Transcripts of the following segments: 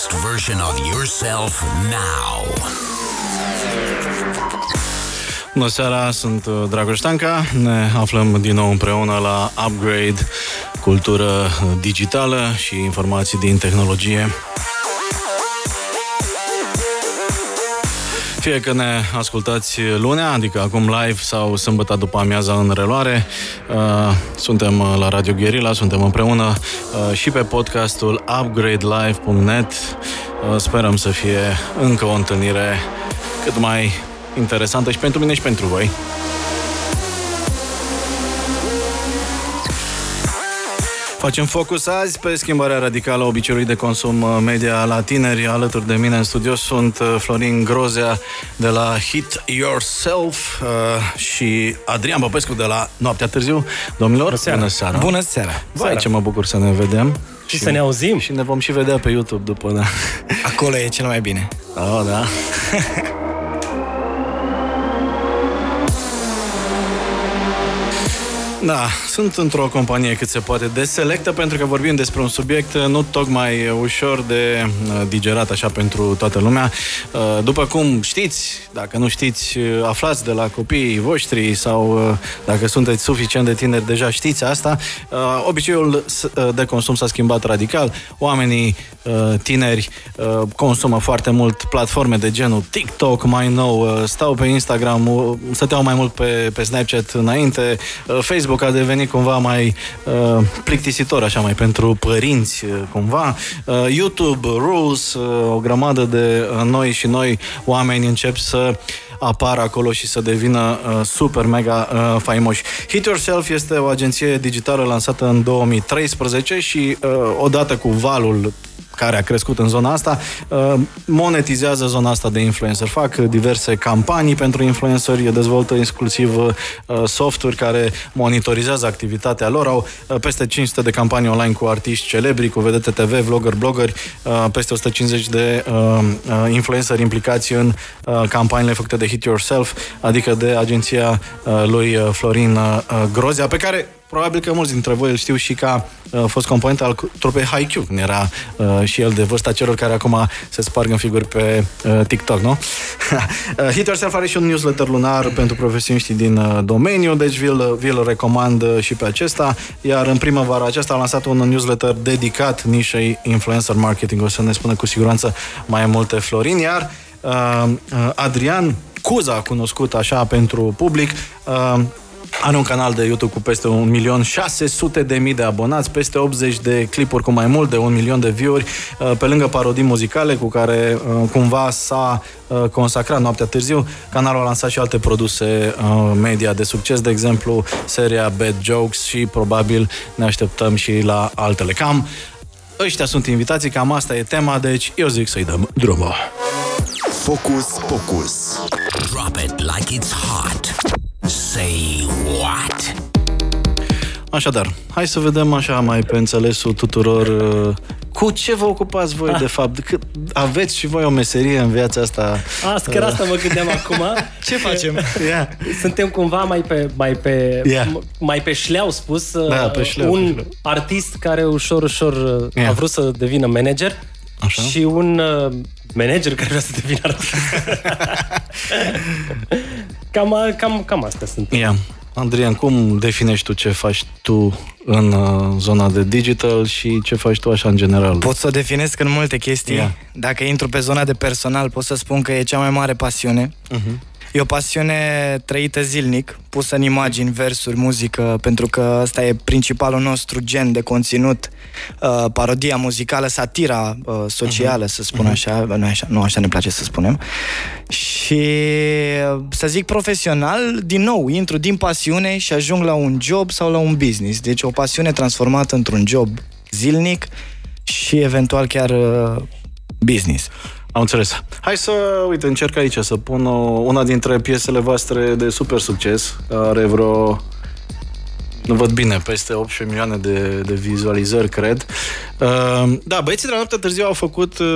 best version of yourself now. Bună seara, sunt uh, Dragoș Tanca. Ne aflăm din nou împreună la Upgrade, cultură uh, digitală și informații din tehnologie. Fie că ne ascultați lunea, adică acum live sau sâmbătă după amiaza în reluare, uh, suntem la Radio Guerilla, suntem împreună și pe podcastul upgradelive.net. Sperăm să fie încă o întâlnire cât mai interesantă și pentru mine și pentru voi. Facem focus azi pe schimbarea radicală a obiceiului de consum uh, media la tineri. Alături de mine în studio sunt uh, Florin Grozea de la Hit Yourself uh, și Adrian Popescu de la Noaptea Târziu. Domnilor, bună seara! Bună seara! Bună seara. Vai, ce mă bucur să ne vedem. Și, și să ne auzim. Și ne vom și vedea pe YouTube după, da. Acolo e cel mai bine. Oh, da. Da, sunt într-o companie cât se poate de selectă pentru că vorbim despre un subiect nu tocmai ușor de uh, digerat așa pentru toată lumea. Uh, după cum știți, dacă nu știți, uh, aflați de la copiii voștri sau dacă sunteți suficient de tineri, deja știți asta. Obiceiul de consum s-a schimbat radical. Oamenii tineri consumă foarte mult platforme de genul TikTok mai nou, stau pe Instagram, stăteau mai mult pe, pe Snapchat înainte, Facebook Facebook a devenit cumva mai uh, plictisitor, așa, mai pentru părinți, uh, cumva. Uh, YouTube, Rules, uh, o grămadă de uh, noi și noi oameni încep să apară acolo și să devină uh, super mega uh, faimoși. Hit Yourself este o agenție digitală lansată în 2013 și uh, odată cu valul care a crescut în zona asta, uh, monetizează zona asta de influencer. Fac diverse campanii pentru influenceri, dezvoltă exclusiv uh, softuri care monitorizează activitatea lor. Au uh, peste 500 de campanii online cu artiști celebri, cu vedete TV, vlogger, bloggeri, peste 150 de influenceri implicați în campaniile făcute de Hit Yourself, adică de agenția lui Florin Grozia, pe care Probabil că mulți dintre voi îl știu și ca uh, fost component al trupei Haikyuu. Era uh, și el de vârsta celor care acum se sparg în figuri pe uh, TikTok, nu? uh, Hit Yourself are și un newsletter lunar pentru profesioniștii din uh, domeniu, deci vi-l, vi-l recomand uh, și pe acesta. Iar în primăvara aceasta a lansat un newsletter dedicat nișei influencer marketing. O să ne spună cu siguranță mai multe Florin. Iar uh, uh, Adrian Cuza, cunoscut așa pentru public, uh, are un canal de YouTube cu peste 1.600.000 de mii de abonați, peste 80 de clipuri cu mai mult de un milion de view-uri, uh, pe lângă parodii muzicale cu care uh, cumva s-a uh, consacrat noaptea târziu. Canalul a lansat și alte produse media de succes, de exemplu seria Bad Jokes și probabil ne așteptăm și la altele. Cam ăștia sunt invitații, cam asta e tema, deci eu zic să-i dăm drumul. Focus, focus. Drop it like it's hot. Say what? Așadar, hai să vedem așa mai pe înțelesul tuturor uh, cu ce vă ocupați voi, de fapt? Că aveți și voi o meserie în viața asta? Asta, chiar asta mă gândeam acum. Ce facem? Yeah. Suntem cumva mai pe, mai pe, yeah. mai pe șleau spus. Da, pe șleau, un pe șleau. artist care ușor, ușor yeah. a vrut să devină manager Așa? și un manager care vrea să devină artist. cam, cam, cam astea sunt. Yeah. Andrian, cum definești tu ce faci tu în uh, zona de digital și ce faci tu așa în general? Pot să o definesc în multe chestii. Yeah. Dacă intru pe zona de personal, pot să spun că e cea mai mare pasiune. Uh-huh. E o pasiune trăită zilnic, pusă în imagini, versuri, muzică, pentru că ăsta e principalul nostru gen de conținut, uh, parodia muzicală, satira uh, socială, uh-huh. să spun uh-huh. așa, nu așa, nu așa ne place să spunem. Și să zic profesional, din nou, intru din pasiune și ajung la un job sau la un business. Deci o pasiune transformată într-un job zilnic și eventual chiar uh, business. Am înțeles. Hai să, uite, încerc aici să pun o, una dintre piesele voastre de super succes. Are vreo nu văd bine, peste 18 milioane de, de vizualizări, cred. Uh, da, băieții de la noaptea târziu au făcut, uh,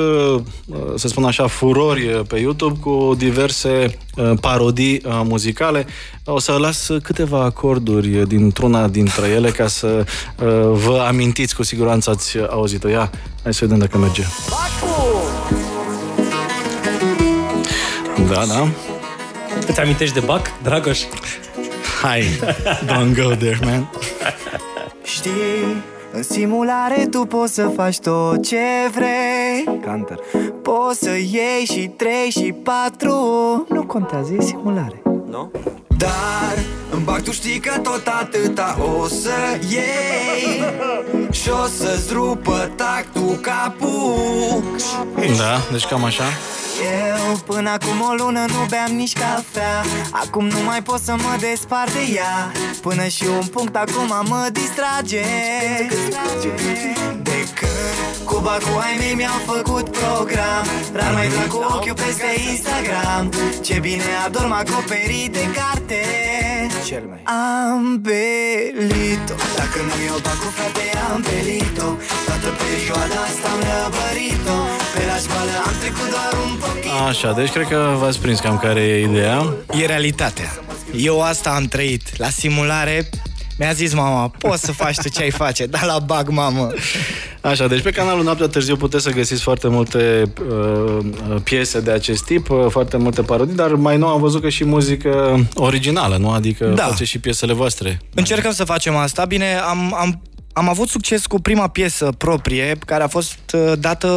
uh, să spun așa, furori pe YouTube cu diverse parodii muzicale. O să las câteva acorduri dintr-una dintre ele ca să vă amintiți, cu siguranță ați auzit-o. Ia, hai să vedem dacă merge. Da, da. Îți amintești de Bac, Dragoș? Hai, don't go there, man. Știi, în simulare tu poți să faci tot ce vrei Canter Poți să iei și trei și patru Nu contează, e simulare Nu? Dar în bac tu știi că tot atâta o să iei. Și o să-ți rupă tactul capul Da, deci cam așa. Eu până acum o lună nu beam nici cafea. Acum nu mai pot să mă despart de ea. Până și un punct acum mă distrage. De când cu bacul ai mei mi-au făcut program. Rar mai trag cu ochiul peste Instagram. Ce bine adorm acoperit de carte. Cel mai. Am belit-o Dacă nu iau bacul, frate, am belit-o Toată perioada asta am răbărit-o. Pe la școală am trecut doar un Așa, deci cred că v-ați prins cam care e ideea. E realitatea. Eu asta am trăit. La simulare mi-a zis mama, poți să faci tu ce ai face, dar la bag, mamă. Așa, deci pe canalul Noaptea Târziu puteți să găsiți foarte multe uh, piese de acest tip, uh, foarte multe parodii, dar mai nou am văzut că și muzică originală, nu? Adică da. face și piesele voastre. Încercăm să facem asta. Bine, am, am am avut succes cu prima piesă proprie, care a fost uh, dată,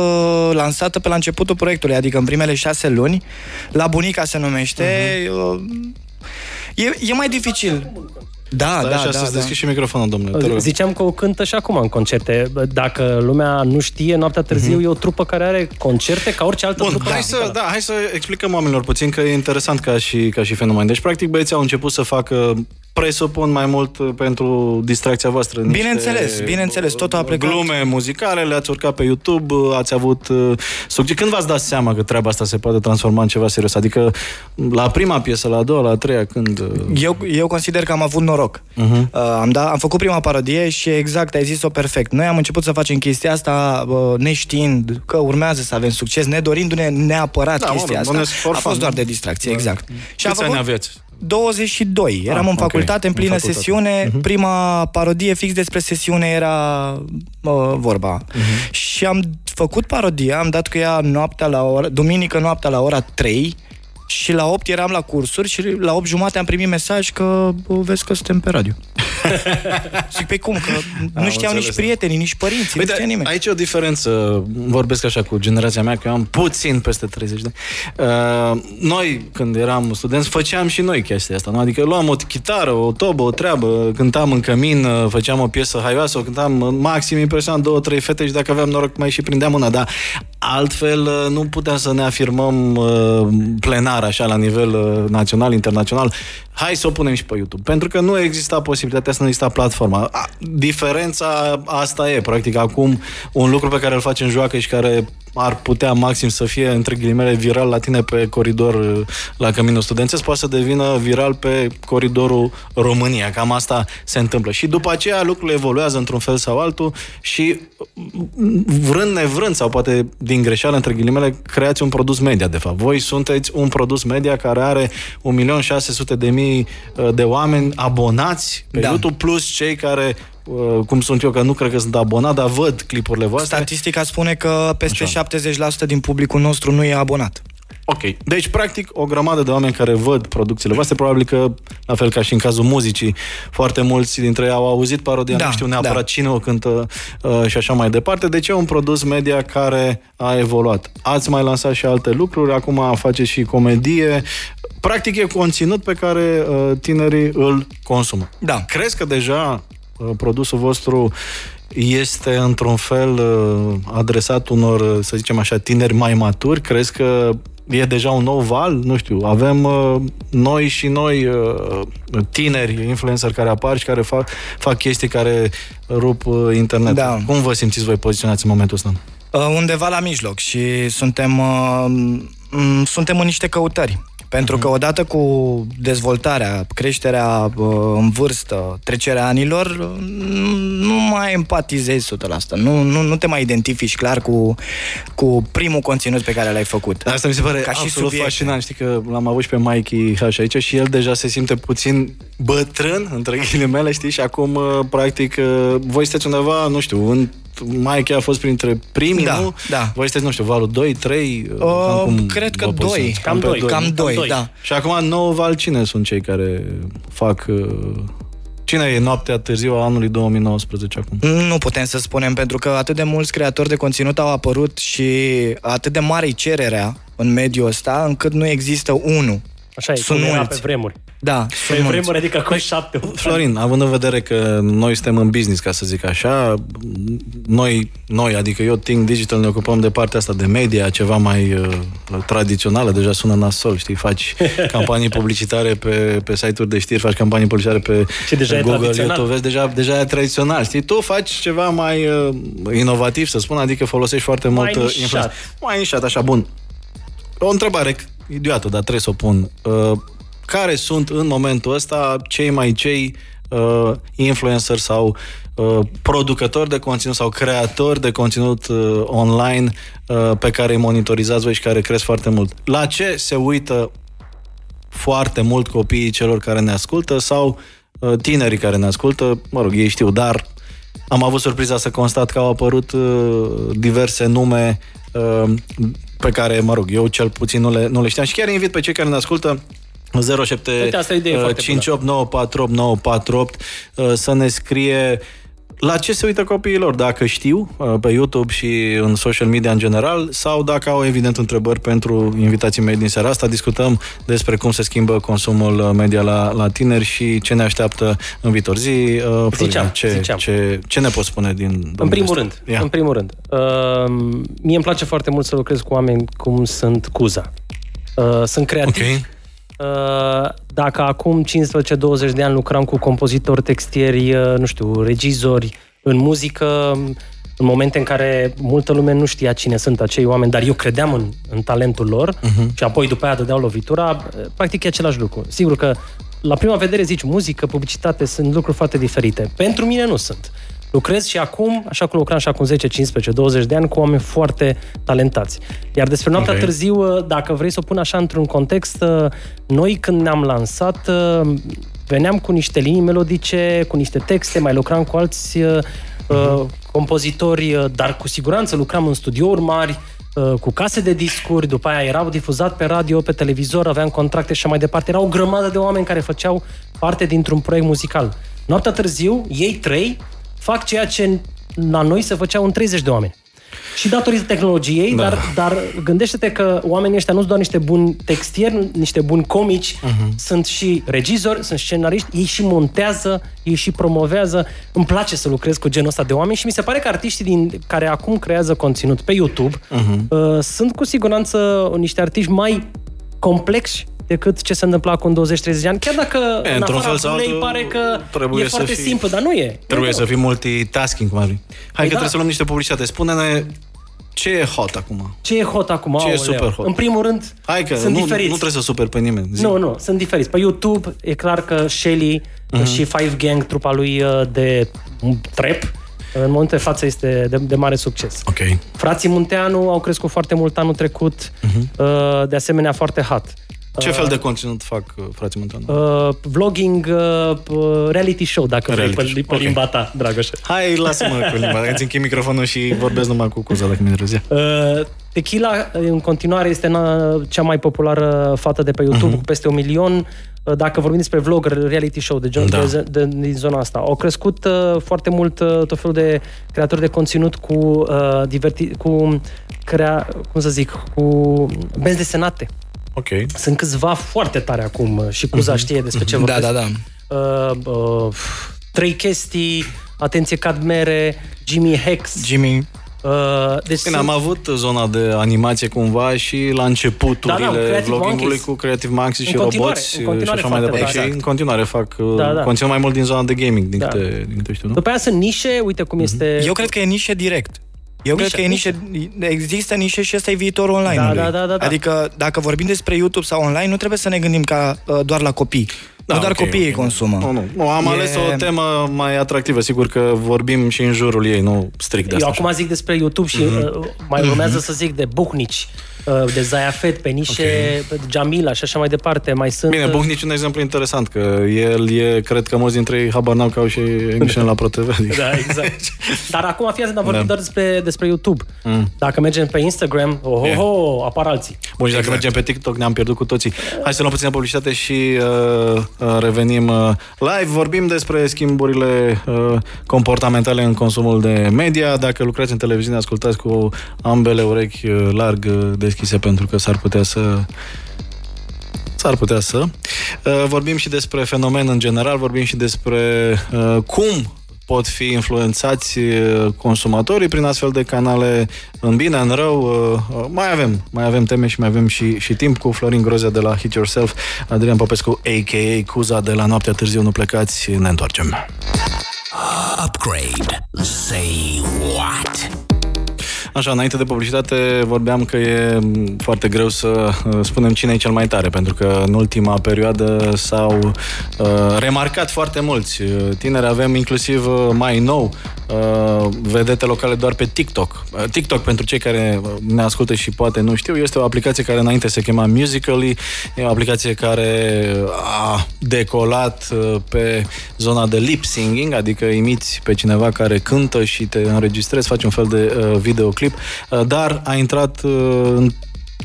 lansată pe la începutul proiectului, adică în primele șase luni. La Bunica se numește. Uh-huh. E, e mai dificil. Da, Stai da, așa, da, să-ți da. deschizi și microfonul, domnule. Ziceam că o cântă și acum în concerte. Dacă lumea nu știe, Noaptea Târziu uh-huh. e o trupă care are concerte ca orice altă Bun, trupă. Hai să, da, hai să explicăm oamenilor puțin că e interesant ca și, ca și fenomen. Deci, practic, băieții au început să facă presupun mai mult uh, pentru distracția voastră. Bineînțeles, bineînțeles, totul a plecat. Glume muzicale, le-ați urcat pe YouTube, uh, ați avut uh, succes. Când v-ați dat seama că treaba asta se poate transforma în ceva serios? Adică la prima piesă, la a doua, la a treia, când... Eu, eu consider că am avut noroc. Uh-huh. Uh, am, da, am făcut prima parodie și exact, ai zis-o perfect. Noi am început să facem chestia asta uh, neștiind că urmează să avem succes, ne dorindu-ne neapărat da, chestia mă, asta. A fost doar de distracție, da. exact. Și Câți ani aveți? 22. Eram ah, în facultate, okay. în plină în facultate. sesiune. Uh-huh. Prima parodie fix despre sesiune era uh, vorba. Uh-huh. Și am făcut parodia, am dat cu ea noaptea la ora, duminică noaptea la ora 3 și la 8 eram la cursuri și la 8 jumate am primit mesaj că vezi că suntem pe radio. Zic, pe cum? Că nu am știau nici prietenii, nici părinții, Uite, nu știa nimeni. Aici e o diferență, vorbesc așa cu generația mea, că eu am puțin peste 30 de uh, Noi, când eram studenți, făceam și noi chestia asta, nu? Adică luam o chitară, o tobă, o treabă, cântam în cămin, uh, făceam o piesă haioasă, o cântam maxim impresionant două, trei fete și dacă aveam noroc mai și prindeam una, dar altfel uh, nu puteam să ne afirmăm uh, plenar, așa, la nivel național, internațional. Hai să o punem și pe YouTube. Pentru că nu exista posibilitatea să nu exista platforma. A, diferența asta e, practic, acum un lucru pe care îl facem în joacă și care ar putea maxim să fie, între ghilimele, viral la tine pe coridor uh, la Căminul Studențesc, poate să devină viral pe coridorul România. Cam asta se întâmplă. Și după aceea lucrurile evoluează într-un fel sau altul și vrând nevrând sau poate din greșeală, între ghilimele, creați un produs media, de fapt. Voi sunteți un produs media care are 1.600.000 uh, de oameni abonați pe da. YouTube, plus cei care Uh, cum sunt eu, că nu cred că sunt abonat, dar văd clipurile voastre. Statistica spune că peste Așa. 70% din publicul nostru nu e abonat. Ok. Deci, practic, o grămadă de oameni care văd producțiile voastre, probabil că, la fel ca și în cazul muzicii, foarte mulți dintre ei au auzit parodia, da, nu știu neapărat da. cine o cântă uh, și așa mai departe. Deci e un produs media care a evoluat. Ați mai lansat și alte lucruri, acum faceți și comedie. Practic e conținut pe care uh, tinerii îl consumă. Da. Crezi că deja Uh, produsul vostru este într-un fel uh, adresat unor, uh, să zicem așa, tineri mai maturi? Crezi că e deja un nou val? Nu știu, avem noi și noi tineri influencer care apar și care fac, fac chestii care rup internet. Da. Cum vă simțiți voi poziționați în momentul ăsta? Undeva la mijloc și suntem, suntem în niște căutări Pentru că odată cu dezvoltarea, creșterea uh, în vârstă, trecerea anilor, uh, nu mai empatizezi 100%. Nu, nu, nu te mai identifici clar cu, cu primul conținut pe care l-ai făcut. Dar asta mi se pare Ca și absolut subiect. fascinant. Știi că l-am avut și pe Mikey H aici și el deja se simte puțin bătrân, între ghilimele, știi? Și acum, uh, practic, uh, voi sunteți undeva, nu știu, în Mikey a fost printre primii, Da, nu? da. Voi sunteți, nu știu, valul 2, 3? Uh, cred că doi. Cam doi. Cam Cam doi, doi. da. Și acum, nou val, cine sunt cei care fac... uh, Cine e noaptea târziu a anului 2019 acum? Nu putem să spunem, pentru că atât de mulți creatori de conținut au apărut și atât de mare e cererea în mediul ăsta, încât nu există unul. Așa e, Sunt cum era mulți. pe vremuri. Da, Pe sunt mulți. vremuri, adică cu șapte. Florin, având în vedere că noi suntem în business, ca să zic așa, noi, noi adică eu, Think Digital, ne ocupăm de partea asta de media, ceva mai uh, tradițională, deja sună nasol, știi, faci campanii publicitare pe, pe site-uri de știri, faci campanii publicitare pe Și deja pe e Google, tradițional. YouTube, vezi, deja, deja e tradițional, știi, tu faci ceva mai uh, inovativ, să spun, adică folosești foarte Mai mult uh, nișat. influență. Mai nișat, așa, bun. O întrebare idiotă, dar trebuie să o pun. Uh, care sunt în momentul ăsta cei mai cei uh, influencer sau uh, producători de conținut sau creatori de conținut uh, online uh, pe care îi monitorizați voi și care cresc foarte mult? La ce se uită foarte mult copiii celor care ne ascultă sau uh, tinerii care ne ascultă? Mă rog, ei știu, dar am avut surpriza să constat că au apărut uh, diverse nume uh, pe care, mă rog, eu cel puțin nu le, nu le știam și chiar invit pe cei care ne ascultă 07 Uite, asta e o idee foarte 58948 uh, să ne scrie la ce se uită copiilor, dacă știu uh, pe YouTube și în social media în general sau dacă au evident întrebări pentru invitații mei din seara asta. Discutăm despre cum se schimbă consumul uh, media la, la tineri și ce ne așteaptă în viitor. Zi, uh, Florin, Ziceam, ce, ziceam. Ce, ce ne poți spune din domeniul În primul ăsta? rând, Ia. în primul rând, uh, mie îmi place foarte mult să lucrez cu oameni cum sunt Cuza. Uh, sunt creativi. Ok. Uh, dacă acum 15-20 de ani lucram cu compozitori, textieri, uh, nu știu, regizori în muzică, în momente în care multă lume nu știa cine sunt acei oameni, dar eu credeam în, în talentul lor uh-huh. și apoi după aia dădeau lovitura, uh, practic e același lucru. Sigur că la prima vedere zici muzică, publicitate, sunt lucruri foarte diferite. Pentru mine nu sunt. Lucrez și acum, așa cum lucram și acum 10, 15, 20 de ani, cu oameni foarte talentați. Iar despre noaptea Ok. târziu, dacă vrei să o pun așa într-un context, noi când ne-am lansat, veneam cu niște linii melodice, cu niște texte, mai lucram cu alți uh, compozitori, uh, dar cu siguranță lucram în studiouri mari, uh, cu case de discuri, după aia erau difuzat pe radio, pe televizor, aveam contracte și așa mai departe. Erau o grămadă de oameni care făceau parte dintr-un proiect muzical. Noaptea târziu, ei trei fac ceea ce la noi se făceau în 30 de oameni. Și datorită tehnologiei, Da. da. dar, dar gândește-te că oamenii ăștia nu sunt doar niște buni textieri, niște buni comici, uh-huh. sunt și regizori, sunt scenariști, ei și montează, ei și promovează. Îmi place să lucrez cu genul ăsta de oameni și mi se pare că artiștii din, care acum creează conținut pe YouTube uh-huh. uh, sunt cu siguranță niște artiști mai complexi decât ce se întâmpla acum 20-30 de ani, chiar dacă E, în într-un afara fel sau bulei altul, pare că trebuie e să foarte fii- simplu, dar nu e. Trebuie nu, să fii multitasking, cum ar fi. Hai că Păi trebuie da. să luăm niște publicitate. Spune-ne ce e hot acum. Ce e hot acum? Ce e Aoleu. super hot? În primul rând, Hai că sunt nu, diferiți. nu trebuie să super pe nimeni. Zi. Nu, nu, sunt diferiți. Pe YouTube e clar că Shelly Mhm. uh-huh. și Five Gang, trupa lui uh, de trap, în momentul de față este de, de mare succes. Ok. Frații Munteanu au crescut foarte mult anul trecut, uh-huh. de asemenea foarte hot. Ce fel de conținut fac uh, frații Montana? Uh, vlogging, uh, uh, reality show, dacă Reality vrei, pe, show, pe ok. limba ta, Dragoș. Hai, lasă-mă cu limba. Îți închid microfonul și vorbesc numai cu Cuza, dacă mi-e răzia. Uh, Tequila, în continuare, este na- cea mai populară fată de pe YouTube, uh-huh. cu peste un milion. Uh, Dacă vorbim despre vlogger, reality show de, Da. da. de, de, din zona asta. Au crescut uh, foarte mult uh, tot felul de creatori de conținut cu, uh, diverti, cu crea, cum să zic, cu benzi desenate. Ok. Sunt câțiva foarte tare acum uh, și Cuza uh-huh. știe despre ce Da, vorbesc. da, da. Uh, uh, trei chestii, atenție Cadmere, Jimmy Hex. Jimmy, Uh, deci Bine, sunt- am avut zona de animație cumva și la începuturile Da, da, Creative vloggingului Monkeys. cu Creative Monkeys și În continuare, roboți în și continuare așa mai foarte departe. tare. Și în continuare fac uh, Da, da. conținut mai mult din zona de gaming, din, Da. câte, din câte știu, nu? După aia sunt nișe, uite cum este... eu cred că e nișe direct. Eu cred că e nișe, există nișe și ăsta e viitorul online. Da, da, da, da, da. Adică dacă vorbim despre YouTube sau online, nu trebuie să ne gândim ca uh, doar la copii. Da, nu doar okay, copiii okay. consumă. Nu, nu. nu am e... ales o temă mai atractivă. Sigur că vorbim și în jurul ei, nu strict de asta. Eu acum zic despre YouTube și mm-hmm. mai urmează mm-hmm. să zic de buhnici Uh, de Zayafet, pe nișe okay. Jamila și așa mai departe. Mai sunt... Bine, uh, Buhnici un exemplu interesant, că el e, cred că mulți dintre ei habar n-au că au și emisiune la ProTV. Adică. Da, exact. Dar acum, fii atent, am vorbit da. doar despre, despre YouTube. Mm. Dacă mergem pe Instagram, oh, oh, oh, apar alții. Bun, și dacă exact. mergem pe TikTok, ne-am pierdut cu toții. Hai să luăm puțină publicitate și uh, uh, revenim uh, live. Vorbim despre schimburile uh, comportamentale în consumul de media. Dacă lucrați în televiziune, ascultați cu ambele urechi uh, larg uh, deschise pentru că s-ar putea să S-ar putea să. Uh, vorbim și despre fenomen în general, vorbim și despre uh, cum pot fi influențați uh, consumatorii prin astfel de canale în bine, în rău. Mai avem, mai avem teme și mai avem și, și timp cu Florin Grozea de la Hit Yourself, Adrian Popescu, a.k.a. Cuza de la Noaptea Târziu, nu plecați, ne întoarcem. Upgrade. Say what? Așa, înainte de publicitate vorbeam că e foarte greu să uh, spunem cine e cel mai tare, pentru că în ultima perioadă s-au uh, remarcat foarte mulți uh, tineri. Avem inclusiv uh, mai nou uh, vedete locale doar pe TikTok. Uh, TikTok, pentru cei care ne ascultă și poate nu știu, este o aplicație care înainte se chema Musical.ly, e o aplicație care a decolat uh, pe zona de lip singing, adică imiți pe cineva care cântă și te înregistrezi, faci un fel de uh, videoclip clip, uh, dar a intrat uh, în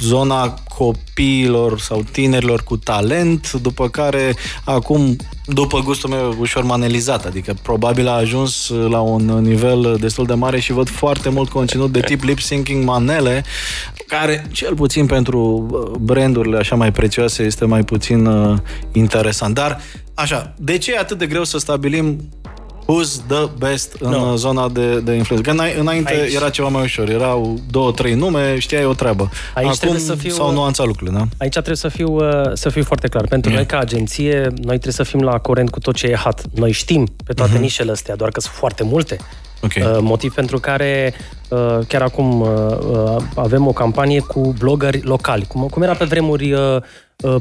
zona copiilor sau tinerilor cu talent, după care acum, după gustul meu, ușor manelizat, adică probabil a ajuns la un nivel destul de mare și văd foarte mult conținut de tip lip syncing manele, care, cel puțin pentru uh, brandurile așa mai prețioase, este mai puțin uh, interesant. Dar, așa, de ce e atât de greu să stabilim Who's the best în no. zona de, de influență? Că înainte Aici. era ceva mai ușor. Erau două, trei nume, știai o treabă. Aici Acum să fiu, s-au nuanțat lucrurile, da? Aici trebuie să fiu, uh, să fiu foarte clar. Pentru mm. noi, ca agenție, noi trebuie să fim la curent cu tot ce e hot. Noi știm pe toate mm-hmm. nișele astea, doar că sunt foarte multe. Okay. Uh, motiv pentru care uh, chiar acum avem o campanie cu blogări locali. Cum, cum era pe vremuri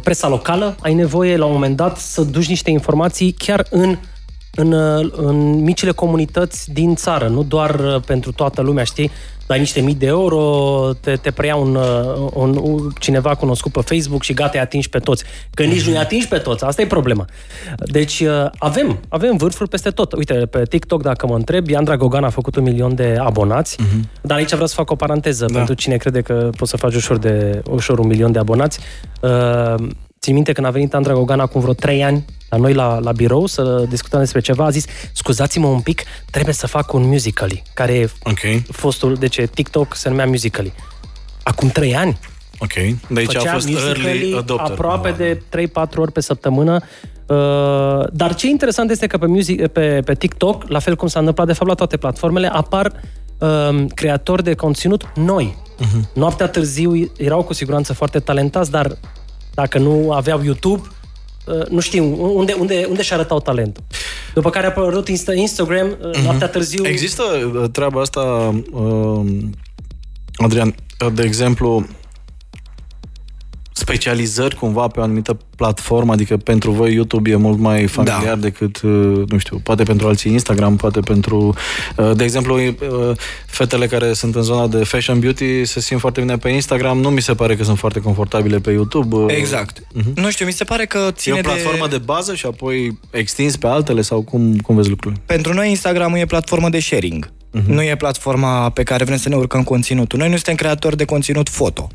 presa locală, ai nevoie la un moment dat să duci niște informații chiar în în, în micile comunități din țară, nu doar uh, pentru toată lumea, știi? Dai niște mii de euro, te, te preia un, uh, un, un, cineva cunoscut pe Facebook și gata, îi atingi pe toți. Că nici nu-i atingi pe toți, asta e problema. Deci uh, avem, avem vârfuri peste tot. Uite, pe TikTok, dacă mă întreb, Iandra Gogan a făcut un milion de abonați, uh-huh. dar aici vreau să fac o paranteză da. pentru cine crede că poți să faci ușor, de, ușor un milion de abonați. Uh, Țin minte când a venit Andra Gogan acum vreo 3 ani la noi la, la birou să discutăm despre ceva, a zis, scuzați-mă un pic, trebuie să fac un musical care e okay. fostul, de ce TikTok se numea musical Acum 3 ani. Ok, de aici a fost early adopter. aproape no. de 3-4 ori pe săptămână. Uh, dar ce interesant este că pe, music, pe, pe TikTok, la fel cum s-a întâmplat de fapt la toate platformele, apar uh, creatori de conținut noi. Uh-huh. Noaptea târziu erau cu siguranță foarte talentați, dar dacă nu aveau YouTube, uh, nu știu unde, unde, unde și arătau talentul. După care a apărut Insta, Instagram uh-huh. noaptea târziu. Există uh, treaba asta, Adrian, de exemplu, specializări cumva pe o anumită platformă, adică pentru voi YouTube e mult mai familiar da. decât, uh, nu știu, poate pentru alții Instagram, poate pentru, uh, de exemplu, uh, fetele care sunt în zona de fashion beauty se simt foarte bine pe Instagram, nu mi se pare că sunt foarte confortabile pe YouTube. Exact. Uh-huh. Nu știu, mi se pare că ține E o platformă de... de bază și apoi extins pe altele sau cum, cum vezi lucrurile? Pentru noi Instagram e platformă de sharing. Uh-huh. Nu e platforma pe care vrem să ne urcăm conținutul. Noi nu suntem creatori de conținut foto.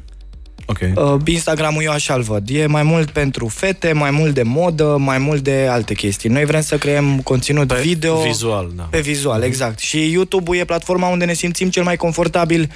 Okay. Uh, Instagram-ul eu așa-l văd. E mai mult pentru fete, mai mult de modă, mai mult de alte chestii. Noi vrem să creăm conținut pe video. Vizual, da. Pe vizual, mm-hmm. exact. Și YouTube-ul e platforma unde ne simțim cel mai confortabil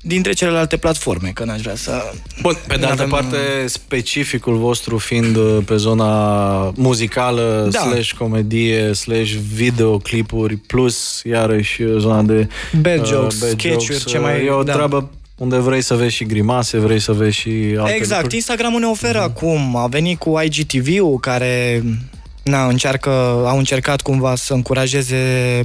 dintre celelalte platforme, că n-aș vrea să... Bun, pe de altă avem... parte, specificul vostru fiind uh, pe zona muzicală, da. slash comedie, slash videoclipuri, plus, iarăși, zona de... Bad uh, jokes, uh, sketch-uri, ce mai... E o da. treabă unde vrei să vezi și grimase, vrei să vezi și alte Exact, lucruri. Instagramul ne oferă mm. acum, a venit cu IGTV-ul care na, încearcă, au încercat cumva să încurajeze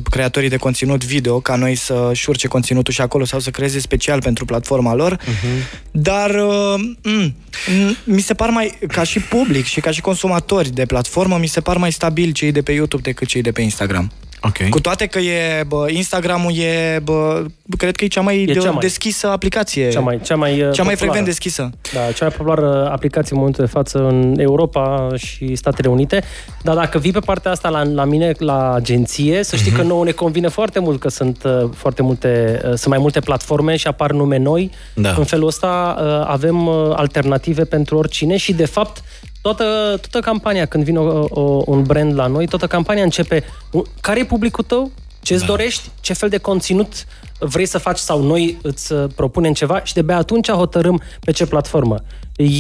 creatorii de conținut video ca noi să șurce conținutul și acolo sau să creeze special pentru platforma lor, uh-huh. dar uh, m- mi se par mai, ca și public și ca și consumatori de platformă, mi se par mai stabil cei de pe YouTube decât cei de pe Instagram. Ok. Cu toate că e, bă, Instagramul e, bă, cred că e cea mai, E cea mai. deschisă aplicație. Cea mai, cea mai, uh, cea mai populară. frecvent deschisă. Da, cea mai populară aplicație în momentul de față în Europa și Statele Unite. Dar dacă vii pe partea asta la, la mine, la agenție, să știi că nouă ne convine foarte mult că sunt uh, foarte multe, uh, sunt mai multe platforme și apar nume noi. Da. În felul ăsta uh, avem uh, alternative pentru oricine și de fapt toată, toată campania, când vine o, o, un brand la noi, toată campania începe u- care e publicul tău? Ce îți da. dorești? Ce fel de conținut vrei să faci sau noi îți uh, propunem ceva și de atunci hotărâm pe ce platformă.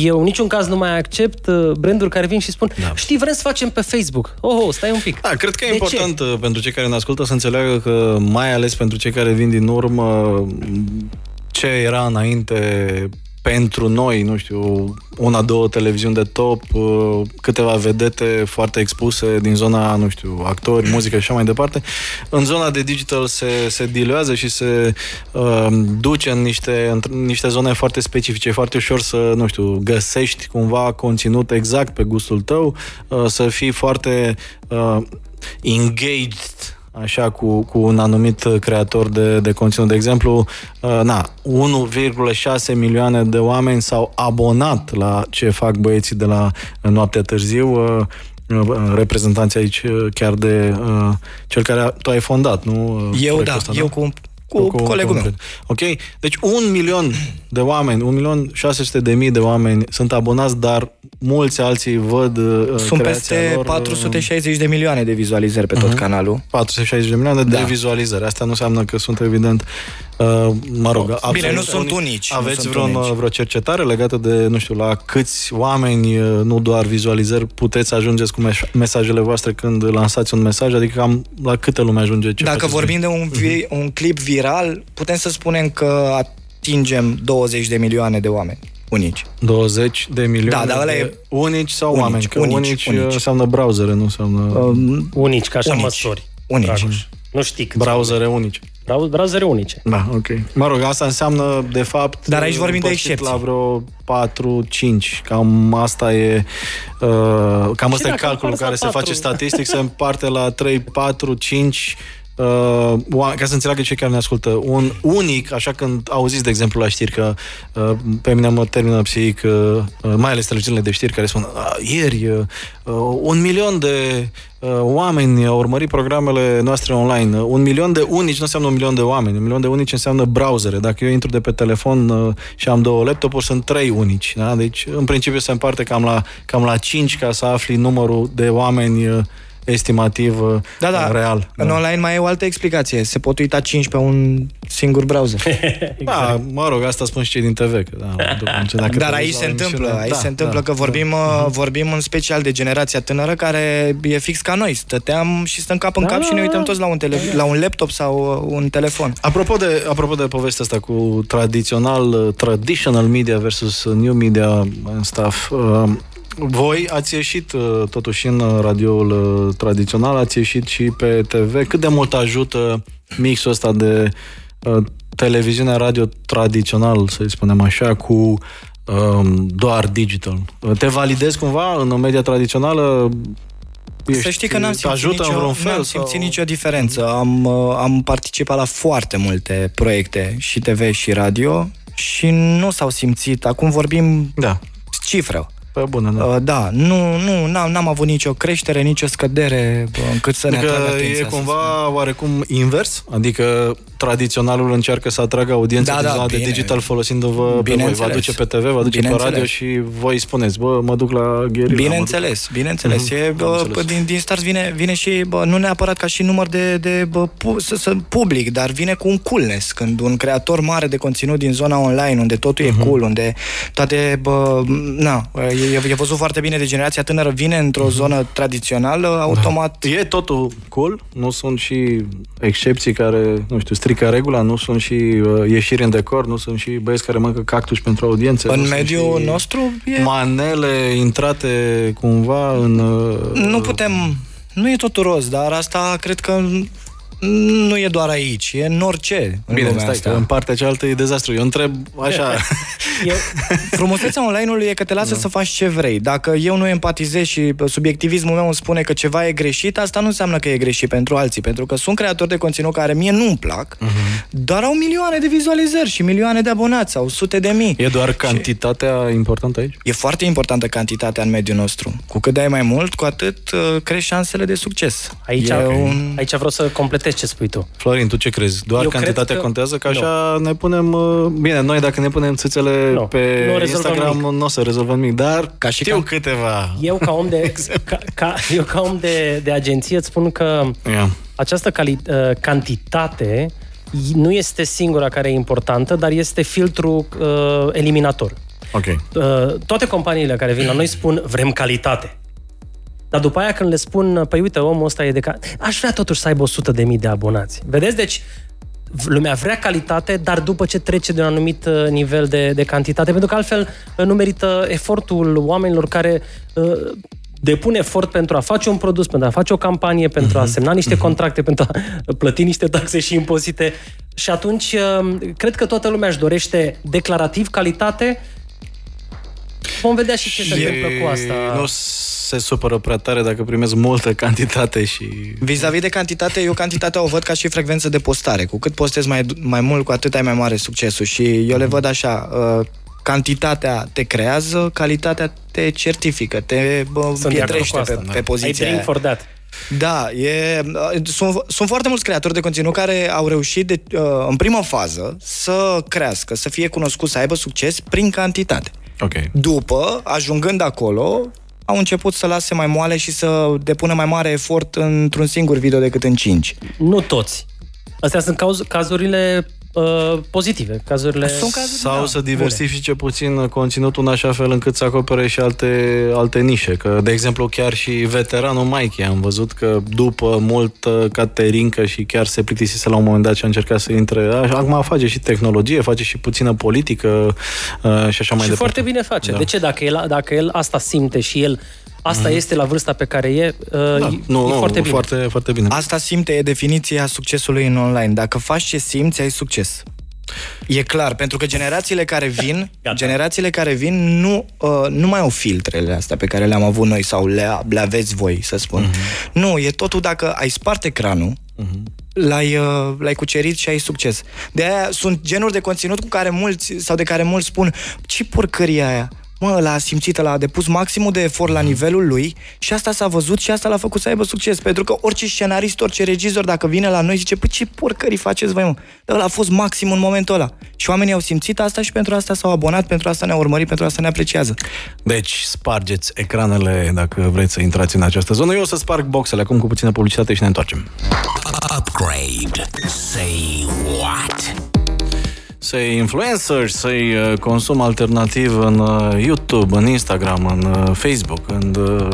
Eu în niciun caz nu mai accept uh, branduri care vin și spun da. știi, vrem să facem pe Facebook. Oh, oh stai un pic. Da, cred că e De important ce? pentru cei care ne ascultă să înțeleagă că, mai ales pentru cei care vin din urmă, ce era înainte pentru noi, nu știu, una, două televiziuni de top, uh, câteva vedete foarte expuse din zona, nu știu, actori, muzică și așa mai departe. În zona de digital se, se diluează și se uh, duce în niște, în niște zone foarte specifice. E foarte ușor să, nu știu, găsești cumva conținut exact pe gustul tău, uh, să fii foarte uh, engaged așa, cu, cu un anumit creator de, de conținut. De exemplu, uh, na, 1,6 milioane de oameni s-au abonat la ce fac băieții de la Noaptea Târziu, uh, uh, reprezentanții aici uh, chiar de uh, cel care a, tu ai fondat, nu? Uh, Eu proiectul da, ăsta, eu cu, cu, cu colegul meu. Ok? Deci un milion de oameni, un milion 600 de mii de oameni sunt abonați, dar mulți alții văd uh, Sunt creația peste lor, uh, 460 de milioane de vizualizări pe tot canalul. 460 de milioane de Da. vizualizări. Asta nu înseamnă că sunt evident uh, mă rog, Bine, nu absolut sunt unici, nu Aveți sunt vreun, unici. vreo cercetare legată de, nu știu, la câți oameni, uh, nu doar vizualizări, puteți ajungeți cu mes- mesajele voastre când lansați un mesaj? Adică cam la câte lume ajunge ce Dacă faceți vorbim de un, vi- un clip viral, putem să spunem că atingem 20 de milioane de oameni unici. 20 de milioane Da, dar ăla de e- unici sau unici, oameni? Că unici, unici, uh, unici. înseamnă browsere, nu înseamnă Um, Unici, ca așa Unici. măsori. Unici. Dragoș. Nu știi câți browsere unici. Brau- Browsere unice. Da, ok. Mă rog, asta înseamnă, de fapt... Dar aici vorbim de împărțit excepții. La vreo 4-5. Cam asta e... Uh, cam asta e dacă calculul împarți care la se patru? face statistic, se împarte la 3, 4, 5... Uh, oa- ca să înțeleagă cei care ne ascultă, un unic, așa când auziți, de exemplu, la știri că uh, pe mine mă termină psihic, uh, uh, mai ales televiziunile de știri care spun "Ah, ieri uh, uh, un milion de uh, oameni au urmărit programele noastre online. Uh, Un milion de unici nu înseamnă un milion de oameni. Un milion de unici înseamnă browsere. Dacă eu intru de pe telefon uh, și am două laptopuri, sunt trei unici. Da? Deci, în principiu, se împarte cam la, cam la 5 ca să afli numărul de oameni uh, estimativ uh, Da, da. real. În online mai e o altă explicație. Se pot uita 5 pe un singur browser. Da, mă rog, asta spun și cei din TV. Că, da, după ce- dacă te Dar uiți aici la se o întâmplă, emisiune- aici da, se întâmplă da, că vorbim, da. uh, vorbim în special de generația tânără care e fix ca noi. Stăteam și stăm cap în Da, cap și ne da, uităm da. toți la un, tele- la un laptop sau uh, un telefon. Apropo de, apropo de povestea asta cu tradițional, uh, traditional media versus uh, new media and stuff, uh, voi ați ieșit uh, totuși în uh, radioul uh, tradițional, ați ieșit și pe TV. Cât de mult ajută mixul ăsta de uh, televiziune, radio tradițional, să spunem așa, cu um, doar digital? Uh, Te validezi cumva în media tradițională? Să știi că n-am te simțit, ajută nicio, în vreun fel? n-am sau- simțit nicio diferență. Am, uh, am participat la foarte multe proiecte, și TV și radio, și nu s-au simțit. Acum vorbim Da, cifră. Pe bună, da. Uh, Da, nu, nu, n-am, n-am avut nicio creștere, nicio scădere bă, încât să ne Adică atragă atenția. e să spunem. cumva oarecum invers? Adică tradiționalul încearcă să atragă audiența Da, din da, zona de bine. digital folosindu-vă pe voi. Vă Bineînțeles. aduce pe TV, vă aduce pe Bineînțeles. radio și voi spuneți, bă, mă duc la gherila. Bineînțeles, bineînțeles. Mhm, E, am bă, înțeles. din, din start vine, vine și, bă, nu neapărat ca și număr de, de bă, pu, să, să, public, dar vine cu un coolness. Când un creator mare de conținut din zona online, unde totul Mhm. e cool, unde toate, bă, na, e, e văzut foarte bine de generația tânără, vine într-o Mhm. zonă tradițională, automat... Da. E totul cool? Nu sunt și excepții care, nu știu, stric strică regula, nu sunt și uh, ieșiri în decor, nu sunt și băieți care mănâncă cactus pentru audiențe. În nu sunt mediul și nostru e... Manele intrate cumva în... uh, Nu putem... Nu e totul roz, dar asta cred că nu e doar aici, e în orice în Bine, lumea stai, asta. că în partea cealaltă e dezastru. Eu întreb așa... Eu, Frumusețea online-ului e că te lasă să faci ce vrei. Dacă eu nu empatizez și subiectivismul meu îmi spune că ceva e greșit, asta nu înseamnă că e greșit pentru alții, pentru că sunt creatori de conținut care mie nu-mi plac, dar au milioane de vizualizări și milioane de abonați sau sute de mii. E doar cantitatea importantă aici? E foarte importantă cantitatea în mediul nostru. Cu cât dai mai mult, cu atât uh, crești șansele de succes. aici, e un... aici vreau să completez ce spui tu. Florin, tu ce crezi? Doar Eu cantitatea cred că- contează? Că așa ne punem... uh, Bine, noi dacă ne punem țâțele Nu, pe nu rezolvăm Instagram nimic. nu o să rezolvăm nimic, dar Ca și știu cam- câteva. Eu ca om de, ca, ca, eu ca om de, de agenție îți spun că Ia. această cali, uh, cantitate nu este singura care e importantă, dar este filtru uh, eliminator. Ok. Uh, toate companiile care vin la noi spun vrem calitate. Dar după aia când le spun, păi uite, omul ăsta e de... Ca... Aș vrea totuși să aibă 100 de mii de abonați. Vedeți? Deci lumea vrea calitate, dar după ce trece de un anumit uh, nivel de, de cantitate, pentru că altfel uh, nu merită efortul oamenilor care uh, depun efort pentru a face un produs, pentru a face o campanie, pentru a semna niște contracte, pentru a plăti niște taxe și impozite. Și atunci, uh, cred că toată lumea își dorește declarativ calitate. Vom vedea și ce se întâmplă cu asta. Nu se supără prea tare dacă primesc multă cantitate și... Vis-a-vis de cantitate, eu cantitatea o văd ca și frecvență de postare. Cu cât postezi mai, mai mult, cu atât ai mai mare succesul. Și eu le văd așa, uh, cantitatea te creează, calitatea te certifică, te bă, Sunt de acord pietrește cu asta, pe, da. pe I poziția drink aia. for that. Da, e, sunt, sunt foarte mulți creatori de conținut care au reușit de, uh, în primă fază să crească, să fie cunoscut, să aibă succes prin cantitate. Ok. După, ajungând acolo, au început să lase mai moale și să depună mai mare efort într-un singur video decât în cinci. Nu toți. Astea sunt cauz, cazurile uh, pozitive, cazurile... Sunt cazuri, Sau da, să diversifice puțin conținutul în așa fel încât să acopere și alte, alte nișe. Că, de exemplu, chiar și veteranul Mikey am văzut că după multă caterincă și chiar se plictisise la un moment dat și a încercat să intre... a- Acum face și tehnologie, face și puțină politică uh, și așa mai și departe. foarte bine face. Da. De ce? Dacă el, dacă el asta simte și el asta este la vârsta pe care e, uh, Da, e, nu, e nu, foarte bine. Foarte, foarte bine. Asta simte e definiția succesului în online. Dacă faci ce simți, ai succes. E clar, pentru că generațiile care vin, Gata. generațiile care vin nu, uh, nu mai au filtrele astea pe care le-am avut noi sau le, le aveți voi, să spun. Mm-hmm. Nu, e totul dacă ai spart ecranul, mm-hmm. l-ai, uh, l-ai cucerit și ai succes. De aia sunt genuri de conținut cu care mulți, sau de care mulți spun, ce porcărie aia? Mă, l-a simțit, l-a depus maximul de efort la nivelul lui și asta s-a văzut și asta l-a făcut să aibă succes. Pentru că orice scenarist, orice regizor, dacă vine la noi, zice, păi ce porcării faceți voi, mă? Dar ăla a fost maxim în momentul ăla. Și oamenii au simțit asta și pentru asta s-au abonat, pentru asta ne-au urmărit, pentru asta ne apreciază. Deci, spargeți ecranele dacă vreți să intrați în această zonă. Eu o să sparg boxele acum cu puțină publicitate și ne întoarcem. Upgrade. Say what? Să-i influencer, să-i uh, consum alternativ în uh, YouTube, în Instagram, în uh, Facebook, în uh,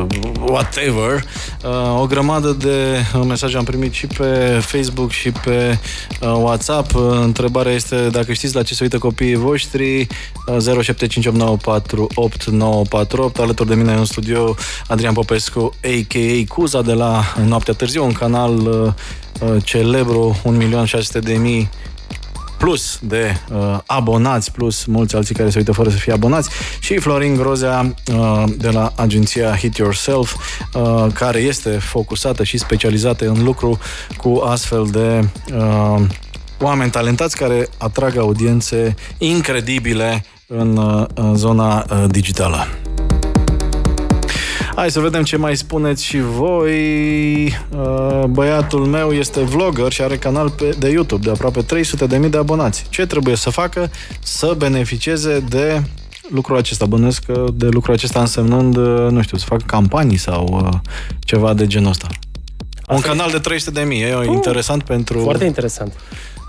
whatever. Uh, O grămadă de uh, mesaje am primit și pe Facebook și pe uh, WhatsApp. Uh, Întrebarea este dacă știți la ce se uită copiii voștri. Uh, 0758948948. Alături de mine în studio Adrian Popescu, a.k.a. Cuza de la Noaptea Târziu, un canal uh, uh, celebru, 1.600.000 plus de uh, abonați, plus mulți alții care se uită fără să fie abonați și Florin Grozea uh, de la agenția Hit Yourself uh, care este focusată și specializată în lucru cu astfel de uh, oameni talentați care atrag audiențe incredibile în, uh, în zona uh, digitală. Hai să vedem ce mai spuneți și voi. Uh, Băiatul meu este vlogger și are canal pe, de YouTube de aproape 300.000 de abonați. Ce trebuie să facă? Să beneficieze de lucrul acesta. Bănuiesc că de lucrul acesta însemnând, uh, nu știu, să facă campanii sau uh, ceva de genul ăsta. Un Asta canal de 300.000. E interesant pentru... Foarte interesant.